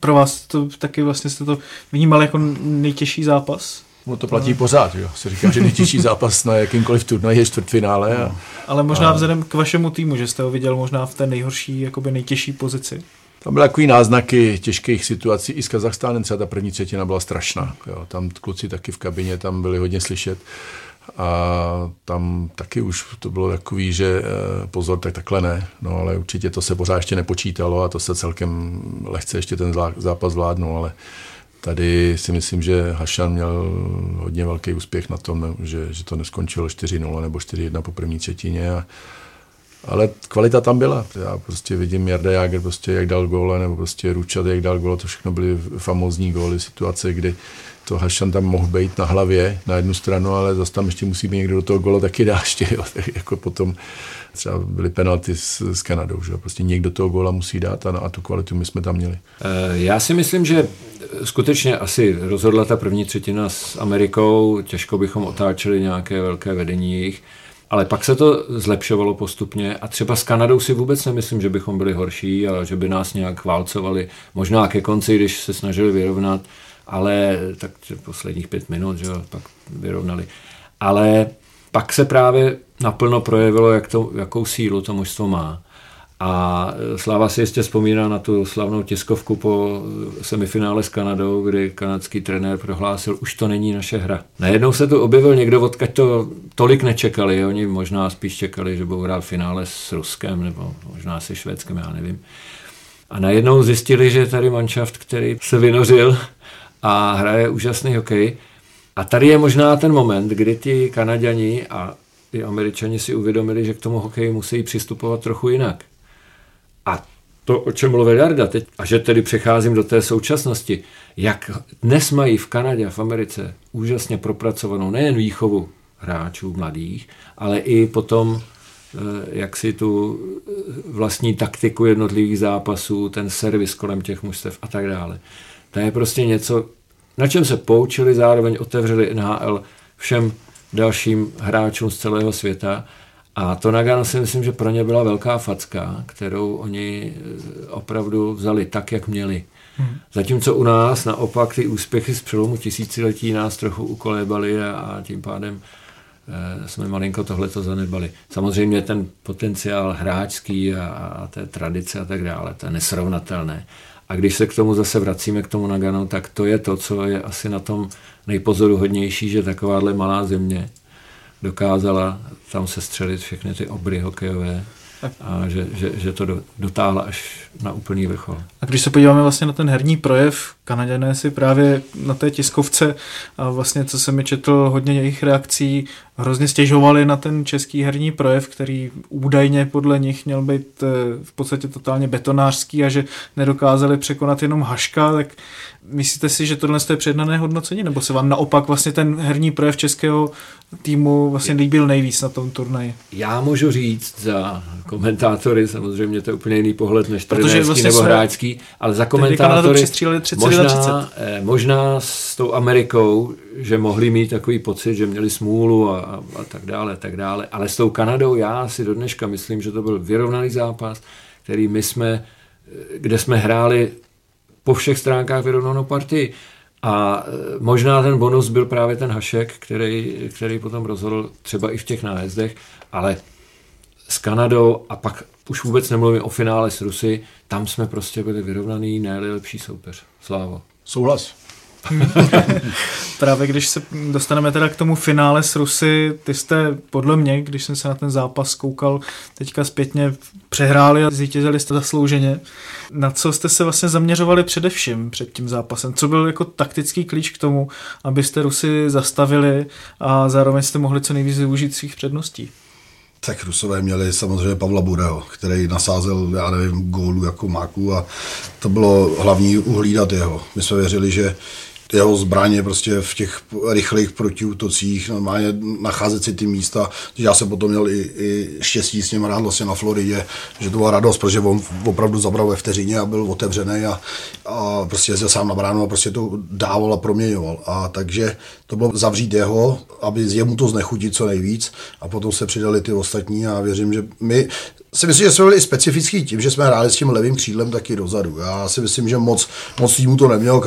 Pro vás to taky vlastně jste to vnímali jako nejtěžší zápas? No to platí pořád, jo. Se říká, že nejtěžší [laughs] zápas na jakýmkoliv turnaji je čtvrtfinále. A, Ale možná vzhledem k vašemu týmu, že jste ho viděl možná v té nejhorší, jakoby nejtěžší pozici. Tam byly takový náznaky těžkých situací. I s Kazachstánem třeba ta první třetina byla strašná. Jo. Tam kluci taky v kabině, tam byli hodně slyšet. A tam taky už to bylo takový, že eh, pozor, tak takhle ne. No ale určitě to se pořád ještě nepočítalo a to se celkem lehce ještě ten zápas zvládnul, ale tady si myslím, že Hašan měl hodně velký úspěch na tom, že, že to neskončilo 4-0 nebo 4-1 po první třetině a, ale kvalita tam byla. Já prostě vidím Jarda Jager, prostě jak dal góle, nebo prostě Ručat, jak dal góle, to všechno byly famózní góly, situace, kdy to Hašan tam mohl být na hlavě na jednu stranu, ale zase tam ještě musí být někdo do toho gola taky dá ještě, [laughs] jako potom třeba byly penalty s, s Kanadou, že. Prostě někdo toho góla musí dát a, a tu kvalitu my jsme tam měli. Eh, Já si myslím, že skutečně asi rozhodla ta první třetina s Amerikou, těžko bychom otáčeli nějaké velké vedení jejich, ale pak se to zlepšovalo postupně a třeba s Kanadou si vůbec nemyslím, že bychom byli horší a že by nás nějak válcovali. Možná ke konci, když se snažili vyrovnat, ale tak posledních pět minut, že pak vyrovnali. Ale pak se právě naplno projevilo, jak to, jakou sílu to mužstvo má. A Sláva si jistě vzpomíná na tu slavnou tiskovku po semifinále s Kanadou, kdy kanadský trenér prohlásil, už to není naše hra. Najednou se tu objevil někdo, odkud to tolik nečekali. Oni možná spíš čekali, že budou hrát finále s Ruskem nebo možná se Švédskem, já nevím. A najednou zjistili, že je tady manšaft, který se vynořil a hraje úžasný hokej. A tady je možná ten moment, kdy ti Kanaděni a i Američani si uvědomili, že k tomu hokeji musí přistupovat trochu jinak. A to, o čem mluvil Jarda teď, a že tedy přecházím do té současnosti, jak dnes mají v Kanadě a v Americe úžasně propracovanou nejen výchovu hráčů mladých, ale i potom eh, jak si tu eh, vlastní taktiku jednotlivých zápasů, ten servis kolem těch mužstev a tak dále. To je prostě něco, na čem se poučili, zároveň otevřeli NHL všem dalším hráčům z celého světa. A to Nagano si myslím, že pro ně byla velká facka, kterou oni eh, opravdu vzali tak, jak měli. Hmm. Zatímco u nás naopak ty úspěchy z přelomu tisíciletí nás trochu ukolébaly a, a tím pádem eh, jsme malinko tohleto zanedbali. Samozřejmě ten potenciál hráčský a, a té tradice a tak dále, to je nesrovnatelné. A když se k tomu zase vracíme, k tomu Nagano, tak to je to, co je asi na tom nejpozoruhodnější, že takováhle malá země dokázala tam se střelit všechny ty obry hokejové a že, že, že to do, dotáhla až na úplný vrchol. A když se podíváme vlastně na ten herní projev, Kanaděné si právě na té tiskovce a vlastně, co se mi četl hodně jejich reakcí, hrozně stěžovali na ten český herní projev, který údajně podle nich měl být eh, v podstatě totálně betonářský a že nedokázali překonat jenom Haška, tak myslíte si, že tohle je přednané hodnocení, nebo se vám naopak vlastně ten herní projev českého týmu vlastně líbil nejvíc na tom turnaji? Já můžu říct za komentátory, samozřejmě to je úplně jiný pohled než trenérský vlastně nebo hráčský, ale za komentátory přestříleli 31 možná, eh, možná s tou Amerikou, že mohli mít takový pocit, že měli smůlu a, a, a tak dále, tak dále, ale s tou Kanadou já si do dneška myslím, že to byl vyrovnaný zápas, který my jsme, eh, kde jsme hráli po všech stránkách vyrovnanou partii. A eh, možná ten bonus byl právě ten Hašek, který, který potom rozhodl třeba i v těch nájezdech, ale s Kanadou a pak už vůbec nemluvím o finále s Rusy, tam jsme prostě byli vyrovnaný nejlepší soupeř. Slávo. Souhlas. [laughs] Právě když se dostaneme teda k tomu finále s Rusy, ty jste podle mě, když jsem se na ten zápas koukal, teďka zpětně přehráli a zvítězili jste zaslouženě. Na co jste se vlastně zaměřovali především před tím zápasem? Co byl jako taktický klíč k tomu, abyste Rusy zastavili a zároveň jste mohli co nejvíc využít svých předností? Tak Rusové měli samozřejmě Pavla Bureho, který nasázel, já nevím, gólu jako máku a to bylo hlavní uhlídat jeho. My jsme věřili, že jeho zbraně prostě v těch rychlých protiútocích, normálně nacházet si ty místa. Já jsem potom měl i, i štěstí s ním rád vlastně na Floridě, že to byla radost, protože on opravdu zabral ve vteřině a byl otevřený a, a prostě jezdil sám na bránu a prostě to dával a proměňoval. A takže to bylo zavřít jeho, aby jemu to znechutit co nejvíc a potom se přidali ty ostatní a věřím, že my si myslím, že jsme byli specifický tím, že jsme hráli s tím levým křídlem taky dozadu. Já si myslím, že moc, moc týmu to nemělo,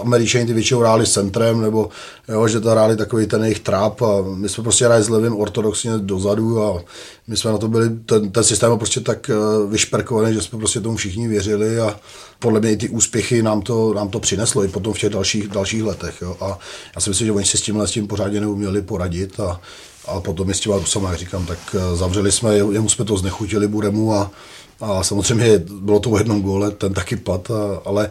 američani ty většinou hráli s centrem, nebo jo, že to hráli takový ten jejich trap a my jsme prostě hráli s levým ortodoxně dozadu a my jsme na to byli, ten, ten systém byl prostě tak eh, vyšperkovaný, že jsme prostě tomu všichni věřili a podle mě i ty úspěchy nám to, nám to přineslo i potom v těch dalších, dalších letech. Jo. A já si myslím, že oni si s tímhle s tím pořádně neuměli poradit a, a potom je s tím jak říkám, tak eh, zavřeli jsme, jemu jsme to znechutili Buremu a, a samozřejmě bylo to o jednom góle, ten taky pad, a, ale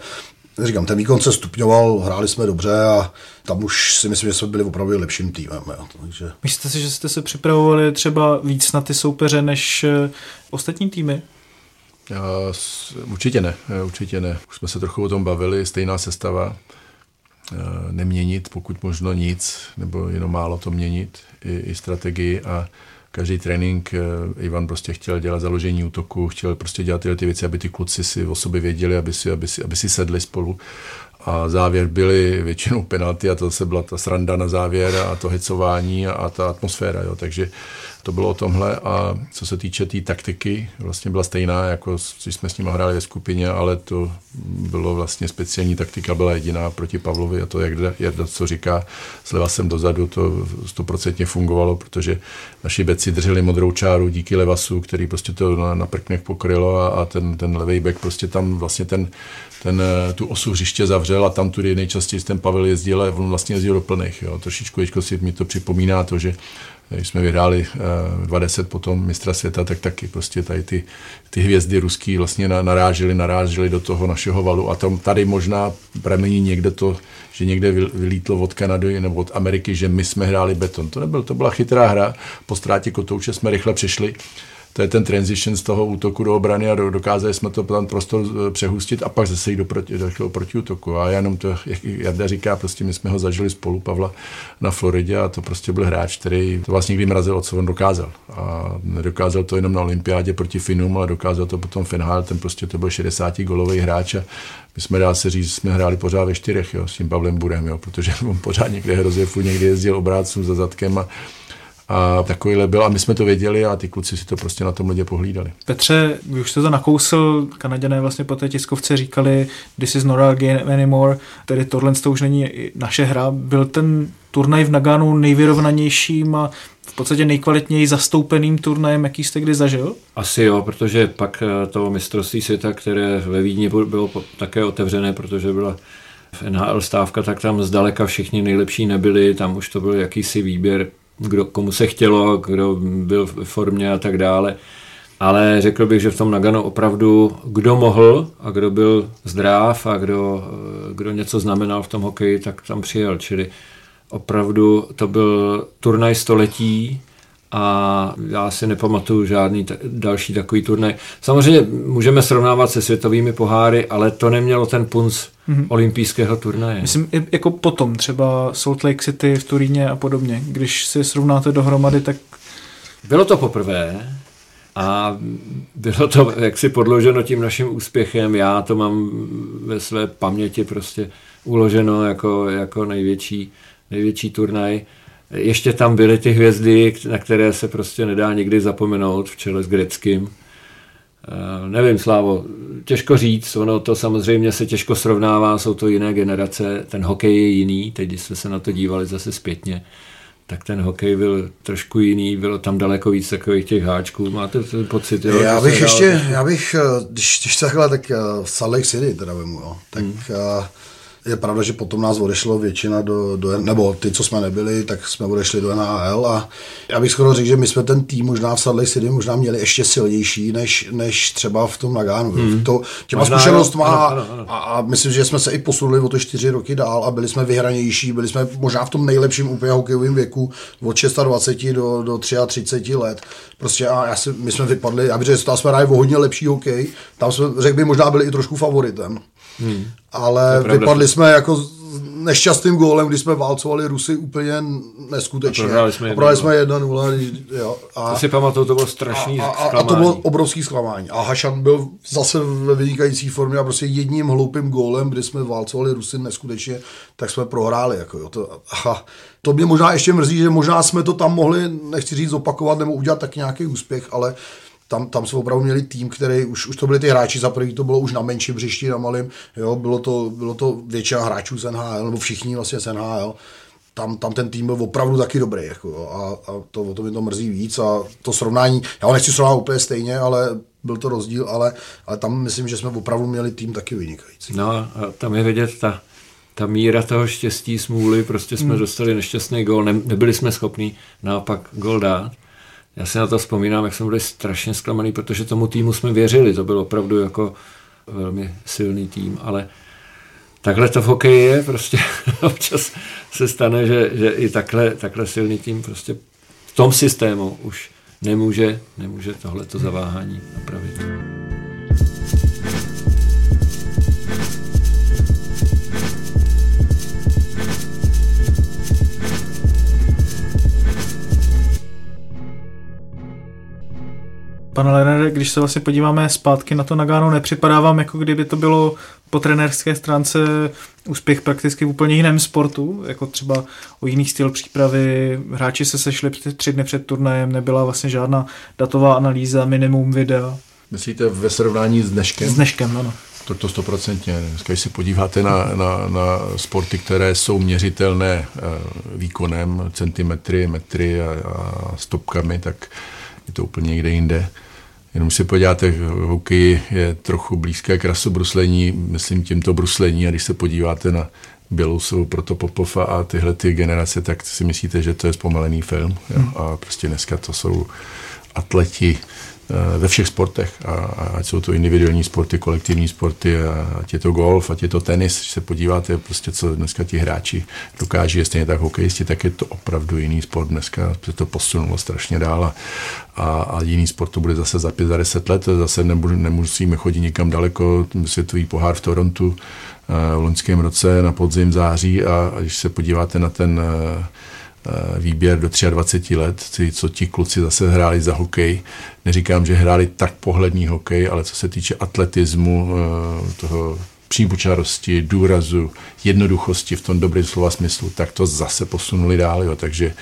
říkám, ten výkon se stupňoval, hráli jsme dobře a tam už si myslím, že jsme byli opravdu lepším týmem. Jo. Takže... Myslíte si, že jste se připravovali třeba víc na ty soupeře než eh, ostatní týmy? Určitě ne, určitě ne. Už jsme se trochu o tom bavili, stejná sestava. Neměnit pokud možno nic, nebo jenom málo to měnit, i, i strategii a každý trénink eh, Ivan prostě chtěl dělat založení útoku, chtěl prostě dělat tyhle ty věci, aby ty kluci si o sobě věděli, aby si, aby si, aby si sedli spolu. A závěr byly většinou penalty a to se byla ta sranda na závěr a to hecování a ta atmosféra. Jo. Takže to bylo o tomhle a co se týče té tý taktiky, vlastně byla stejná, jako když jsme s ním hráli ve skupině, ale to bylo vlastně speciální taktika, byla jediná proti Pavlovi a to, jak Jarda co říká, zleva jsem dozadu, to stoprocentně fungovalo, protože naši beci drželi modrou čáru díky Levasu, který prostě to na, na prknech pokrylo a, a ten, ten levý back prostě tam vlastně ten, ten, tu osu hřiště zavřel a tam tudy nejčastěji ten Pavel jezdil a on vlastně jezdil do plných. Jo. Trošičku si mi to připomíná to, že když jsme vyhráli 20 eh, potom mistra světa, tak taky prostě tady ty, ty hvězdy ruský vlastně narážely, narážely do toho našeho valu a tam tady možná pramení někde to, že někde vylítlo od Kanady nebo od Ameriky, že my jsme hráli beton. To nebyl, to byla chytrá hra, po ztrátě kotouče jsme rychle přešli to je ten transition z toho útoku do obrany a dokázali jsme to tam prostor eh, přehustit a pak zase jít do, proti, do protiútoku. A jenom to, jak Jarda říká, prostě my jsme ho zažili spolu, Pavla, na Floridě a to prostě byl hráč, který to vlastně vymrazil, co on dokázal. A nedokázal to jenom na olympiádě proti Finům, ale dokázal to potom Finhal, ten prostě to byl 60 golový hráč a my jsme dá se říct, jsme hráli pořád ve čtyřech, jo, s tím Pavlem Burem, jo, protože [laughs] on pořád někde hrozil, někdy jezdil obrácům za zadkem a a takovýhle byl a my jsme to věděli a ty kluci si to prostě na tom lidě pohlídali. Petře, vy už jste to nakousil, Kanaděné vlastně po té tiskovce říkali, this is not our game anymore, tedy tohle to už není naše hra. Byl ten turnaj v Naganu nejvyrovnanějším a v podstatě nejkvalitněji zastoupeným turnajem, jaký jste kdy zažil? Asi jo, protože pak eh, to mistrovství světa, které ve Vídni bylo také otevřené, protože byla v NHL stávka, tak tam zdaleka všichni nejlepší nebyli, tam už to byl jakýsi výběr kdo, komu se chtělo, kdo byl v formě a tak dále. Ale řekl bych, že v tom Nagano opravdu kdo mohl a kdo byl zdrav a kdo, kdo něco znamenal v tom hokeji, tak tam přijel. Čili opravdu to byl turnaj století a já si nepamatuju žádný t- další takový turnaj. Samozřejmě můžeme srovnávat se světovými poháry, ale to nemělo ten punc mm-hmm. olympijského turnaje. Myslím, jako potom, třeba Salt Lake City v Turíně a podobně. Když si srovnáte dohromady, tak... Bylo to poprvé a bylo to jaksi podloženo tím naším úspěchem. Já to mám ve své paměti prostě uloženo jako, jako největší, největší turnaj. Ještě tam byly ty hvězdy, na které se prostě nedá nikdy zapomenout v čele s Greckým. Uh, nevím, Slávo, těžko říct, ono to samozřejmě se těžko srovnává, jsou to jiné generace, ten hokej je jiný, teď když jsme se na to dívali zase zpětně, tak ten hokej byl trošku jiný, bylo tam daleko víc takových těch háčků, máte ten pocit? Jo, já bych ještě, dál... já bych, eh, když, když takhle, tak uh, Salt Lake City teda vemu, jo, tak hmm. uh, je pravda, že potom nás odešlo většina do, do, nebo ty, co jsme nebyli, tak jsme odešli do NHL a já bych skoro řekl, že my jsme ten tým možná v Lake City možná měli ještě silnější, než, než třeba v tom Nagánu. Hmm. To, těma zkušenostma a, a, myslím, že jsme se i posunuli o to čtyři roky dál a byli jsme vyhranější, byli jsme možná v tom nejlepším úplně hokejovém věku od 26 do, do 33 let. Prostě a já si, my jsme vypadli, já bych řekl, že jsme hráli o hodně lepší hokej, tam jsme, řekl bych, možná byli i trošku favoritem. Hmm. Ale vypadli jsme jako nešťastným gólem, když jsme válcovali Rusy úplně neskutečně. A prohráli jsme 1-0. jsme 1-0. A, to si pamatuju, to bylo strašný a, a, a, to bylo obrovský zklamání. A Hašan byl zase ve vynikající formě a prostě jedním hloupým gólem, kdy jsme válcovali Rusy neskutečně, tak jsme prohráli. Jako, jo. To, aha, to mě možná ještě mrzí, že možná jsme to tam mohli, nechci říct, zopakovat nebo udělat tak nějaký úspěch, ale tam, tam jsme opravdu měli tým, který už, už to byli ty hráči, za první to bylo už na menším břišti, na malém, jo, bylo to, bylo to většina hráčů z NHL, nebo všichni vlastně z NHL, tam, tam ten tým byl opravdu taky dobrý. Jako, a, a to, o to mi to mrzí víc. A to srovnání, já ho nechci srovnat úplně stejně, ale byl to rozdíl, ale, ale tam myslím, že jsme opravdu měli tým taky vynikající. No a tam je vidět ta, ta míra toho štěstí, smůly, prostě jsme hmm. dostali nešťastný gol, ne, nebyli jsme schopni naopak gol dát. Já si na to vzpomínám, jak jsme byli strašně zklamaný, protože tomu týmu jsme věřili, to byl opravdu jako velmi silný tým, ale takhle to v hokeji je, prostě [laughs] občas se stane, že, že i takhle, takhle silný tým prostě v tom systému už nemůže, nemůže tohleto zaváhání napravit. Pane Lenere, když se vlastně podíváme zpátky na to Nagano, nepřipadá vám, jako kdyby to bylo po trenérské stránce úspěch prakticky v úplně jiném sportu, jako třeba o jiný styl přípravy. Hráči se sešli tři dny před turnajem, nebyla vlastně žádná datová analýza, minimum videa. Myslíte ve srovnání s dneškem? S dneškem, ano. To, to stoprocentně. Dneska, když se podíváte na, na, na sporty, které jsou měřitelné eh, výkonem, centimetry, metry a, a stopkami, tak je to úplně někde jinde. Jenom si podíváte, hokej je trochu blízké k bruslení, myslím tímto bruslení a když se podíváte na Bělousovu, Protopopova a tyhle ty generace, tak si myslíte, že to je zpomalený film. Jo? Hmm. A prostě dneska to jsou atleti, ve všech sportech, a, a ať jsou to individuální sporty, kolektivní sporty, a ať je to golf, ať je to tenis, když se podíváte, prostě co dneska ti hráči dokáží, stejně tak hokejisti, tak je to opravdu jiný sport. Dneska se to posunulo strašně dál a, a, a jiný sport to bude zase za 5, za 10 let, zase nebudu, nemusíme chodit nikam daleko, světový pohár v Torontu eh, v loňském roce na podzim září a, a když se podíváte na ten Eh, výběr do 23 let, co ti kluci zase hráli za hokej. Neříkám, že hráli tak pohlední hokej, ale co se týče atletismu, eh, toho příbučarosti, důrazu, jednoduchosti v tom dobrém slova smyslu, tak to zase posunuli dál. Jo. Takže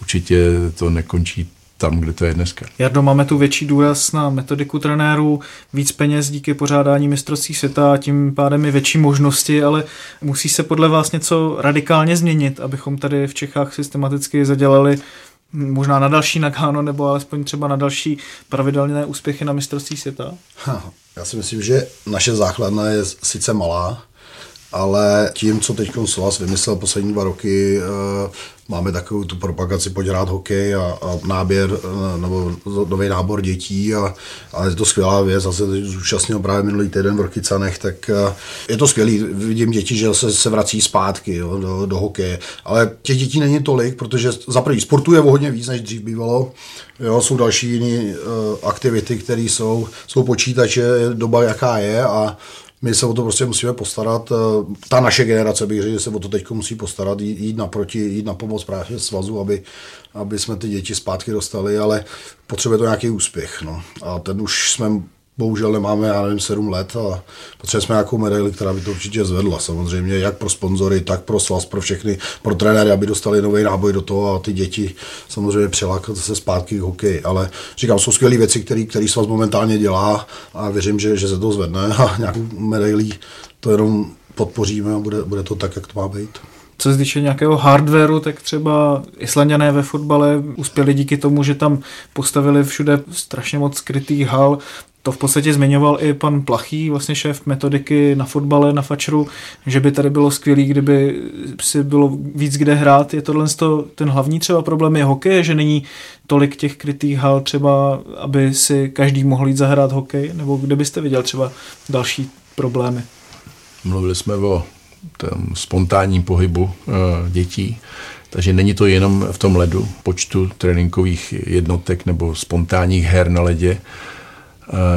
určitě to nekončí tam, kde to je dneska. Jardo, máme tu větší důraz na metodiku trenérů, víc peněz díky pořádání mistrovství světa a tím pádem i větší možnosti, ale musí se podle vás něco radikálně změnit, abychom tady v Čechách systematicky zadělali možná na další Nagano nebo alespoň třeba na další pravidelné úspěchy na mistrovství světa? Ha, já si myslím, že naše základna je sice malá, ale tím, co teď Svaz vymyslel poslední dva roky, eh, máme takovou tu propagaci pojď hokej a, a náběr, eh, nebo nový nábor dětí a, a je to skvělá věc, zase zúčastnil právě minulý týden v Rokycanech, tak eh, je to skvělý, vidím děti, že se, se vrací zpátky jo, do, do hokeje, ale těch dětí není tolik, protože za první sportuje o hodně víc, než dřív bývalo, jo, jsou další jiné uh, aktivity, které jsou, jsou počítače, doba jaká je a my se o to prostě musíme postarat. Eh, ta naše generace, bych řekl, že se o to teď musí postarat, jít, naproti, jít na pomoc právě svazu, aby, aby jsme ty děti zpátky dostali, ale potřebuje to nějaký úspěch. No. A ten už jsme bohužel nemáme, já nevím, sedm let a potřebujeme nějakou medaili, která by to určitě zvedla. Samozřejmě jak pro sponzory, tak pro svaz, pro všechny, pro trenéry, aby dostali nový náboj do toho a ty děti samozřejmě přilákat se zpátky k hokeji. Ale říkám, jsou skvělé věci, které který svaz momentálně dělá a věřím, že, že se to zvedne [laughs] a nějakou medailí to jenom podpoříme a bude, bude to tak, jak to má být. Co se týče nějakého hardwareu, tak třeba Islandiané ve fotbale uspěli díky tomu, že tam postavili všude strašně moc skrytých hal, to v podstatě zmiňoval i pan Plachý, vlastně šéf metodiky na fotbale, na fačru, že by tady bylo skvělé, kdyby si bylo víc kde hrát. Je tohle ten hlavní třeba problém je hokej, že není tolik těch krytých hal třeba, aby si každý mohl jít zahrát hokej, nebo kde byste viděl třeba další problémy? Mluvili jsme o tom spontánním pohybu e, dětí, takže není to jenom v tom ledu, počtu tréninkových jednotek nebo spontánních her na ledě,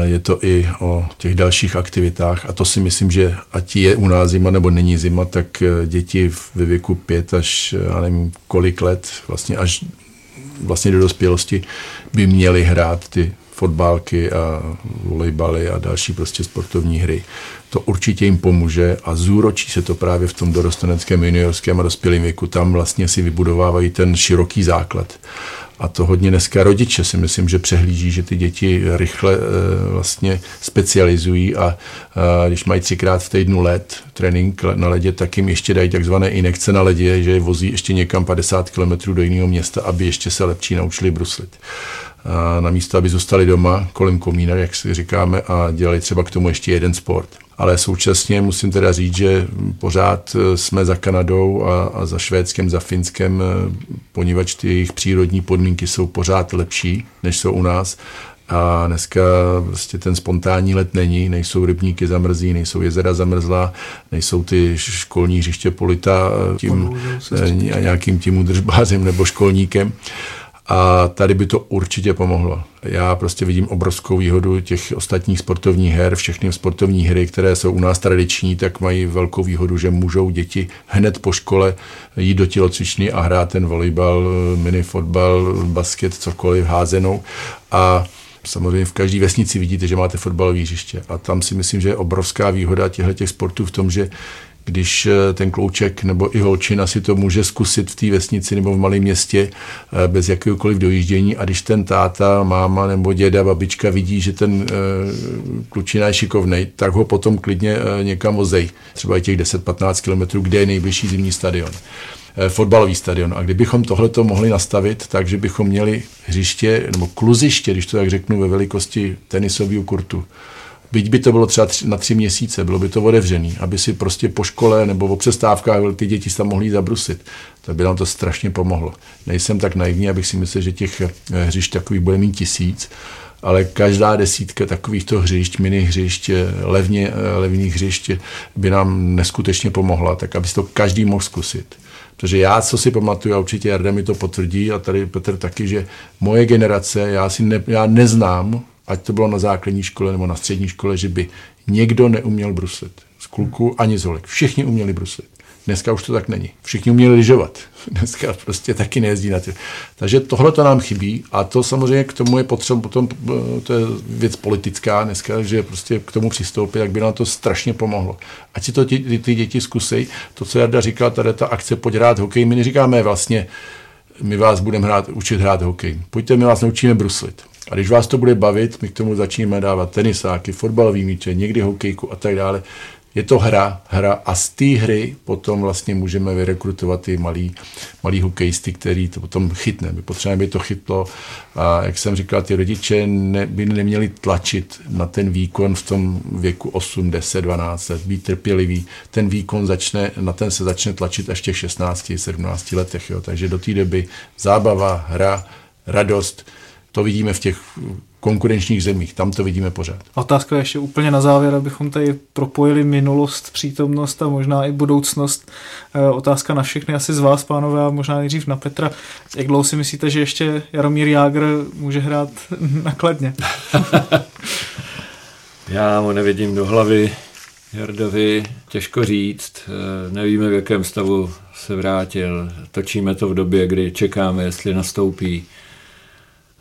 je to i o těch dalších aktivitách a to si myslím, že ať je u nás zima nebo není zima, tak eh, děti ve věku pět až já nevím kolik let, vlastně až vlastně do dospělosti by měly hrát ty fotbálky a volejbaly a další prostě sportovní hry. To určitě jim pomůže a zúročí se to právě v tom dorosteneckém juniorském a dospělém věku. Tam vlastně si vybudovávají ten široký základ. A to hodně dneska rodiče si myslím, že přehlíží, že ty děti rychle e, vlastně specializují a, a když mají třikrát v týdnu let trénink na ledě, tak jim ještě dají takzvané inekce na ledě, že je vozí ještě někam 50 km do jiného města, aby ještě se lepší naučili bruslit na místo, aby zůstali doma kolem komína, jak si říkáme, a dělali třeba k tomu ještě jeden sport. Ale současně musím teda říct, že pořád e, jsme za Kanadou a, a za Švédskem, za Finskem, e, poněvadž ty jejich přírodní podmínky jsou pořád lepší, než jsou u nás. A dneska prostě ten spontánní let není, nejsou rybníky zamrzí, nejsou jezera zamrzlá, nejsou ty školní hřiště polita e, tím, nějakým tím udržbázem nebo školníkem. A tady by to určitě pomohlo. Já prostě vidím obrovskou výhodu těch ostatních sportovních her. Všechny sportovní hry, které jsou u nás tradiční, tak mají velkou výhodu, že můžou děti hned po škole jít do tělocvičny a hrát ten volejbal, mini fotbal, basket, cokoliv, házenou. A Samozřejmě v každé vesnici vidíte, že máte fotbalové hřiště a tam si myslím, že je obrovská výhoda těchto sportů v tom, že když eh, ten klouček nebo i holčina si to může zkusit v té vesnici nebo v malém městě eh, bez jakéhokoliv dojíždění. A když ten táta, máma nebo děda, babička vidí, že ten eh, klučina je šikovnej, tak ho potom klidně někam vozej, třeba i těch 10-15 kilometrů, kde je nejbližší zimní stadion. Fotbalový stadion. A kdybychom tohleto mohli nastavit, takže bychom měli hřiště nebo kluziště, když to tak řeknu, ve velikosti tenisového kurtu, Byť by to bylo třeba tři, na tři měsíce, bylo by to otevřený, aby si prostě po škole nebo o přestávkách ty děti tam mohly zabrusit. Tak by nám to strašně pomohlo. Nejsem tak naivní, abych si myslel, že těch eh, hřišť takových bude mít tisíc, ale každá desítka takovýchto hřišť, mini hřišť, eh, levně, eh, levných hřišť by nám neskutečně pomohla, tak aby si to každý mohl zkusit. Protože já, co si pamatuju, a určitě Jarda mi to potvrdí, a tady Petr taky, že moje generace, já, si ne, já neznám ať to bylo na základní škole nebo na střední škole, že by někdo neuměl bruslit. Z kluku ani z holek. Všichni uměli bruslit. Dneska už to tak není. Všichni uměli lyžovat. [laughs] Dneska prostě taky nejezdí na ty. Takže tohle to nám chybí a to samozřejmě k tomu je potřeba potom, eh, to je věc politická dneska, že prostě k tomu přistoupit, jak by nám to strašně pomohlo. Ať si to ty, ty, ty děti zkusej. To, co Jarda říkal, tady ta akce pojď hrát hokej, my neříkáme vlastně, my vás budeme hrát, učit hrát hokej. Pojďte, my vás naučíme bruslit. A když vás to bude bavit, my k tomu začneme dávat tenisáky, fotbalový míče, někdy hokejku a tak dále. Je to hra, hra a z té hry potom vlastně můžeme vyrekrutovat ty malý, malý hokejisty, který to potom chytne. My potřebujeme, aby to chytlo a jak jsem říkal, ty rodiče ne, by neměli tlačit na ten výkon v tom věku 8, 10, 12 let, být trpělivý. Ten výkon začne, na ten se začne tlačit až v těch 16, 17 letech. Jo. Takže do té doby zábava, hra, radost, to vidíme v těch konkurenčních zemích, tam to vidíme pořád. Otázka ještě úplně na závěr, abychom tady propojili minulost, přítomnost a možná i budoucnost. Eh, otázka na všechny, asi z vás, pánové, a možná nejdřív na Petra. Jak dlouho si myslíte, že ještě Jaromír Jágr může hrát [laughs] nakladně? [laughs] Já mu nevidím do hlavy. Jardovi těžko říct, eh, nevíme v jakém stavu se vrátil. Točíme to v době, kdy čekáme, jestli nastoupí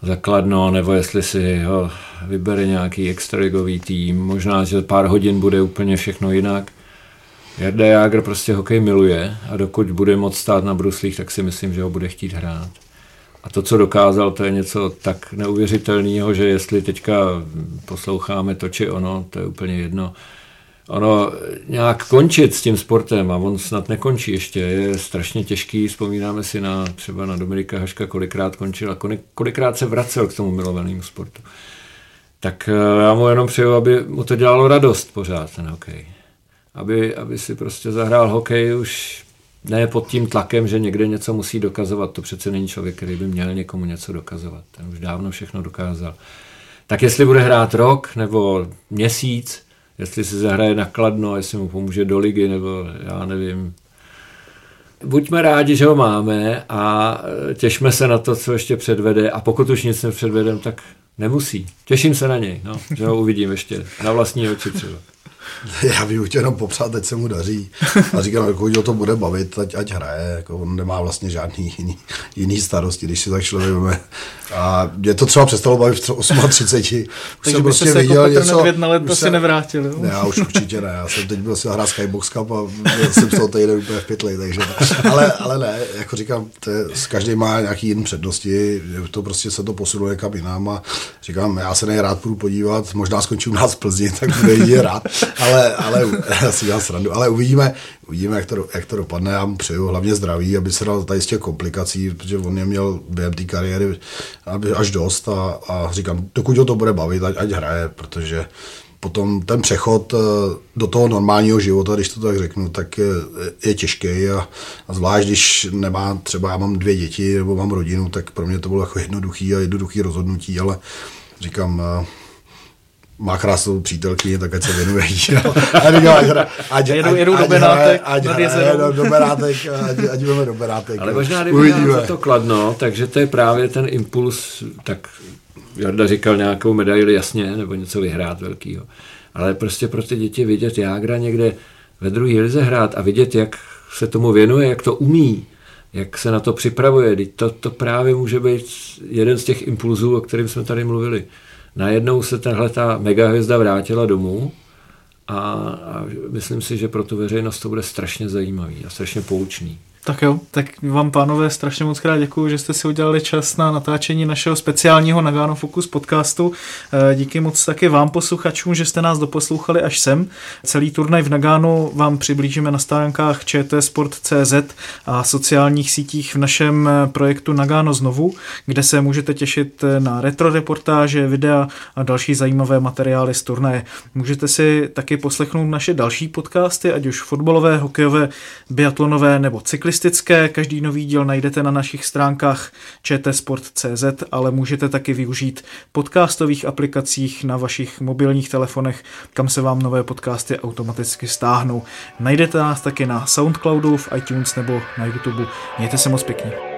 zakladno, nebo jestli si ho vybere nějaký extraligový tým. Možná, že pár hodin bude úplně všechno jinak. Jarda Jágr prostě hokej miluje a dokud bude moct stát na bruslích, tak si myslím, že ho bude chtít hrát. A to, co dokázal, to je něco tak neuvěřitelného, že jestli teďka posloucháme to či ono, to je úplně jedno ono nějak končit s tím sportem, a on snad nekončí ještě, je strašně těžký. Vzpomínáme si na třeba na Dominika Haška, kolikrát končil a kolikrát se vracel k tomu milovanému sportu. Tak eh, já mu jenom přeju, aby mu to dělalo radost pořád, ten hokej. Aby, aby si prostě zahrál hokej už ne pod tím tlakem, že někde něco musí dokazovat. To přece není člověk, který by měl někomu něco dokazovat. Ten už dávno všechno dokázal. Tak jestli bude hrát rok nebo měsíc, jestli si zahraje nakladno, jestli mu pomůže do ligy, nebo já nevím. Buďme rádi, že ho máme a těšme se na to, co ještě předvede a pokud už nic nepředvedem, tak nemusí. Těším se na něj, no, že ho uvidím ještě na vlastní oči třeba. [laughs] Já bych chtěl jenom popřát, teď se mu daří. A říkám, jako ho to bude bavit, ať, ať hraje. Jako on nemá vlastně žádný jiný, jiný starosti, když si tak člověk veme. A mě to třeba přestalo bavit v 38. Už Takže jsem prostě se viděl jako něco... na let to si nevrátil. Jo? Ne, já už určitě ne. Já jsem teď byl si hrát Skybox Cup a jsem z toho týden úplně v pytli, takže ale, ale ne, jako říkám, to je, každý má nějaký jiný přednosti, to prostě se to posunuje někam jinam a říkám, já se nejrád půjdu podívat, možná skončím nás v Plzni, tak bude jít rád, ale, ale [laughs] si dělám srandu, ale uvidíme, uvidíme, jak to, jak to dopadne, já mu přeju hlavně zdraví, aby se dal tady z těch komplikací, protože on je měl během té kariéry až dost a, a říkám, dokud ho to bude bavit, ať, ať hraje, protože potom ten přechod eh, do toho normálního života, když to tak řeknu, tak je, je těžký a, a zvlášť, když nemá, třeba já mám dvě děti nebo mám rodinu, tak pro mě to bylo jako jednoduchý a jednoduchý rozhodnutí, ale říkám, eh, má krásnou přítelkyni, tak ať se věnuje jí. No. A říkám, ať, ať, jedu, jedu do Benátek, ať, ať, ať, do Benátek, ať, do Benátek. Ale možná, kdyby to kladno, takže to je právě ten impuls, tak Jarda říkal nějakou medaili, jasně, nebo něco vyhrát velkýho. Ale prostě pro ty děti vidět Jágra někde ve druhé lize hrát a vidět, jak se tomu věnuje, jak to umí, jak se na to připravuje. To, to právě může být jeden z těch impulzů, o kterým jsme tady mluvili. Najednou se tahle ta megahvězda vrátila domů a, a myslím si, že pro tu veřejnost to bude strašně zajímavý a strašně poučný. Tak jo, tak vám pánové strašně moc krát děkuji, že jste si udělali čas na natáčení našeho speciálního Nagano Focus podcastu. Eh, díky moc taky vám posluchačům, že jste nás doposlouchali až sem. Celý turnaj v Nagano vám přiblížíme na stránkách čtsport.cz a sociálních sítích v našem eh, projektu Nagano znovu, kde se můžete těšit eh, na retro reportáže, videa a další zajímavé materiály z turnaje. Můžete si taky poslechnout naše další podcasty, ať už fotbalové, hokejové, biatlonové nebo cyklistické cyklistické. Každý nový díl najdete na našich stránkách čtsport.cz, ale můžete taky využít podcastových aplikacích na vašich mobilních telefonech, kam se vám nové podcasty automaticky stáhnou. Najdete nás taky na Soundcloudu, v iTunes nebo na YouTube. Mějte se moc pěkně.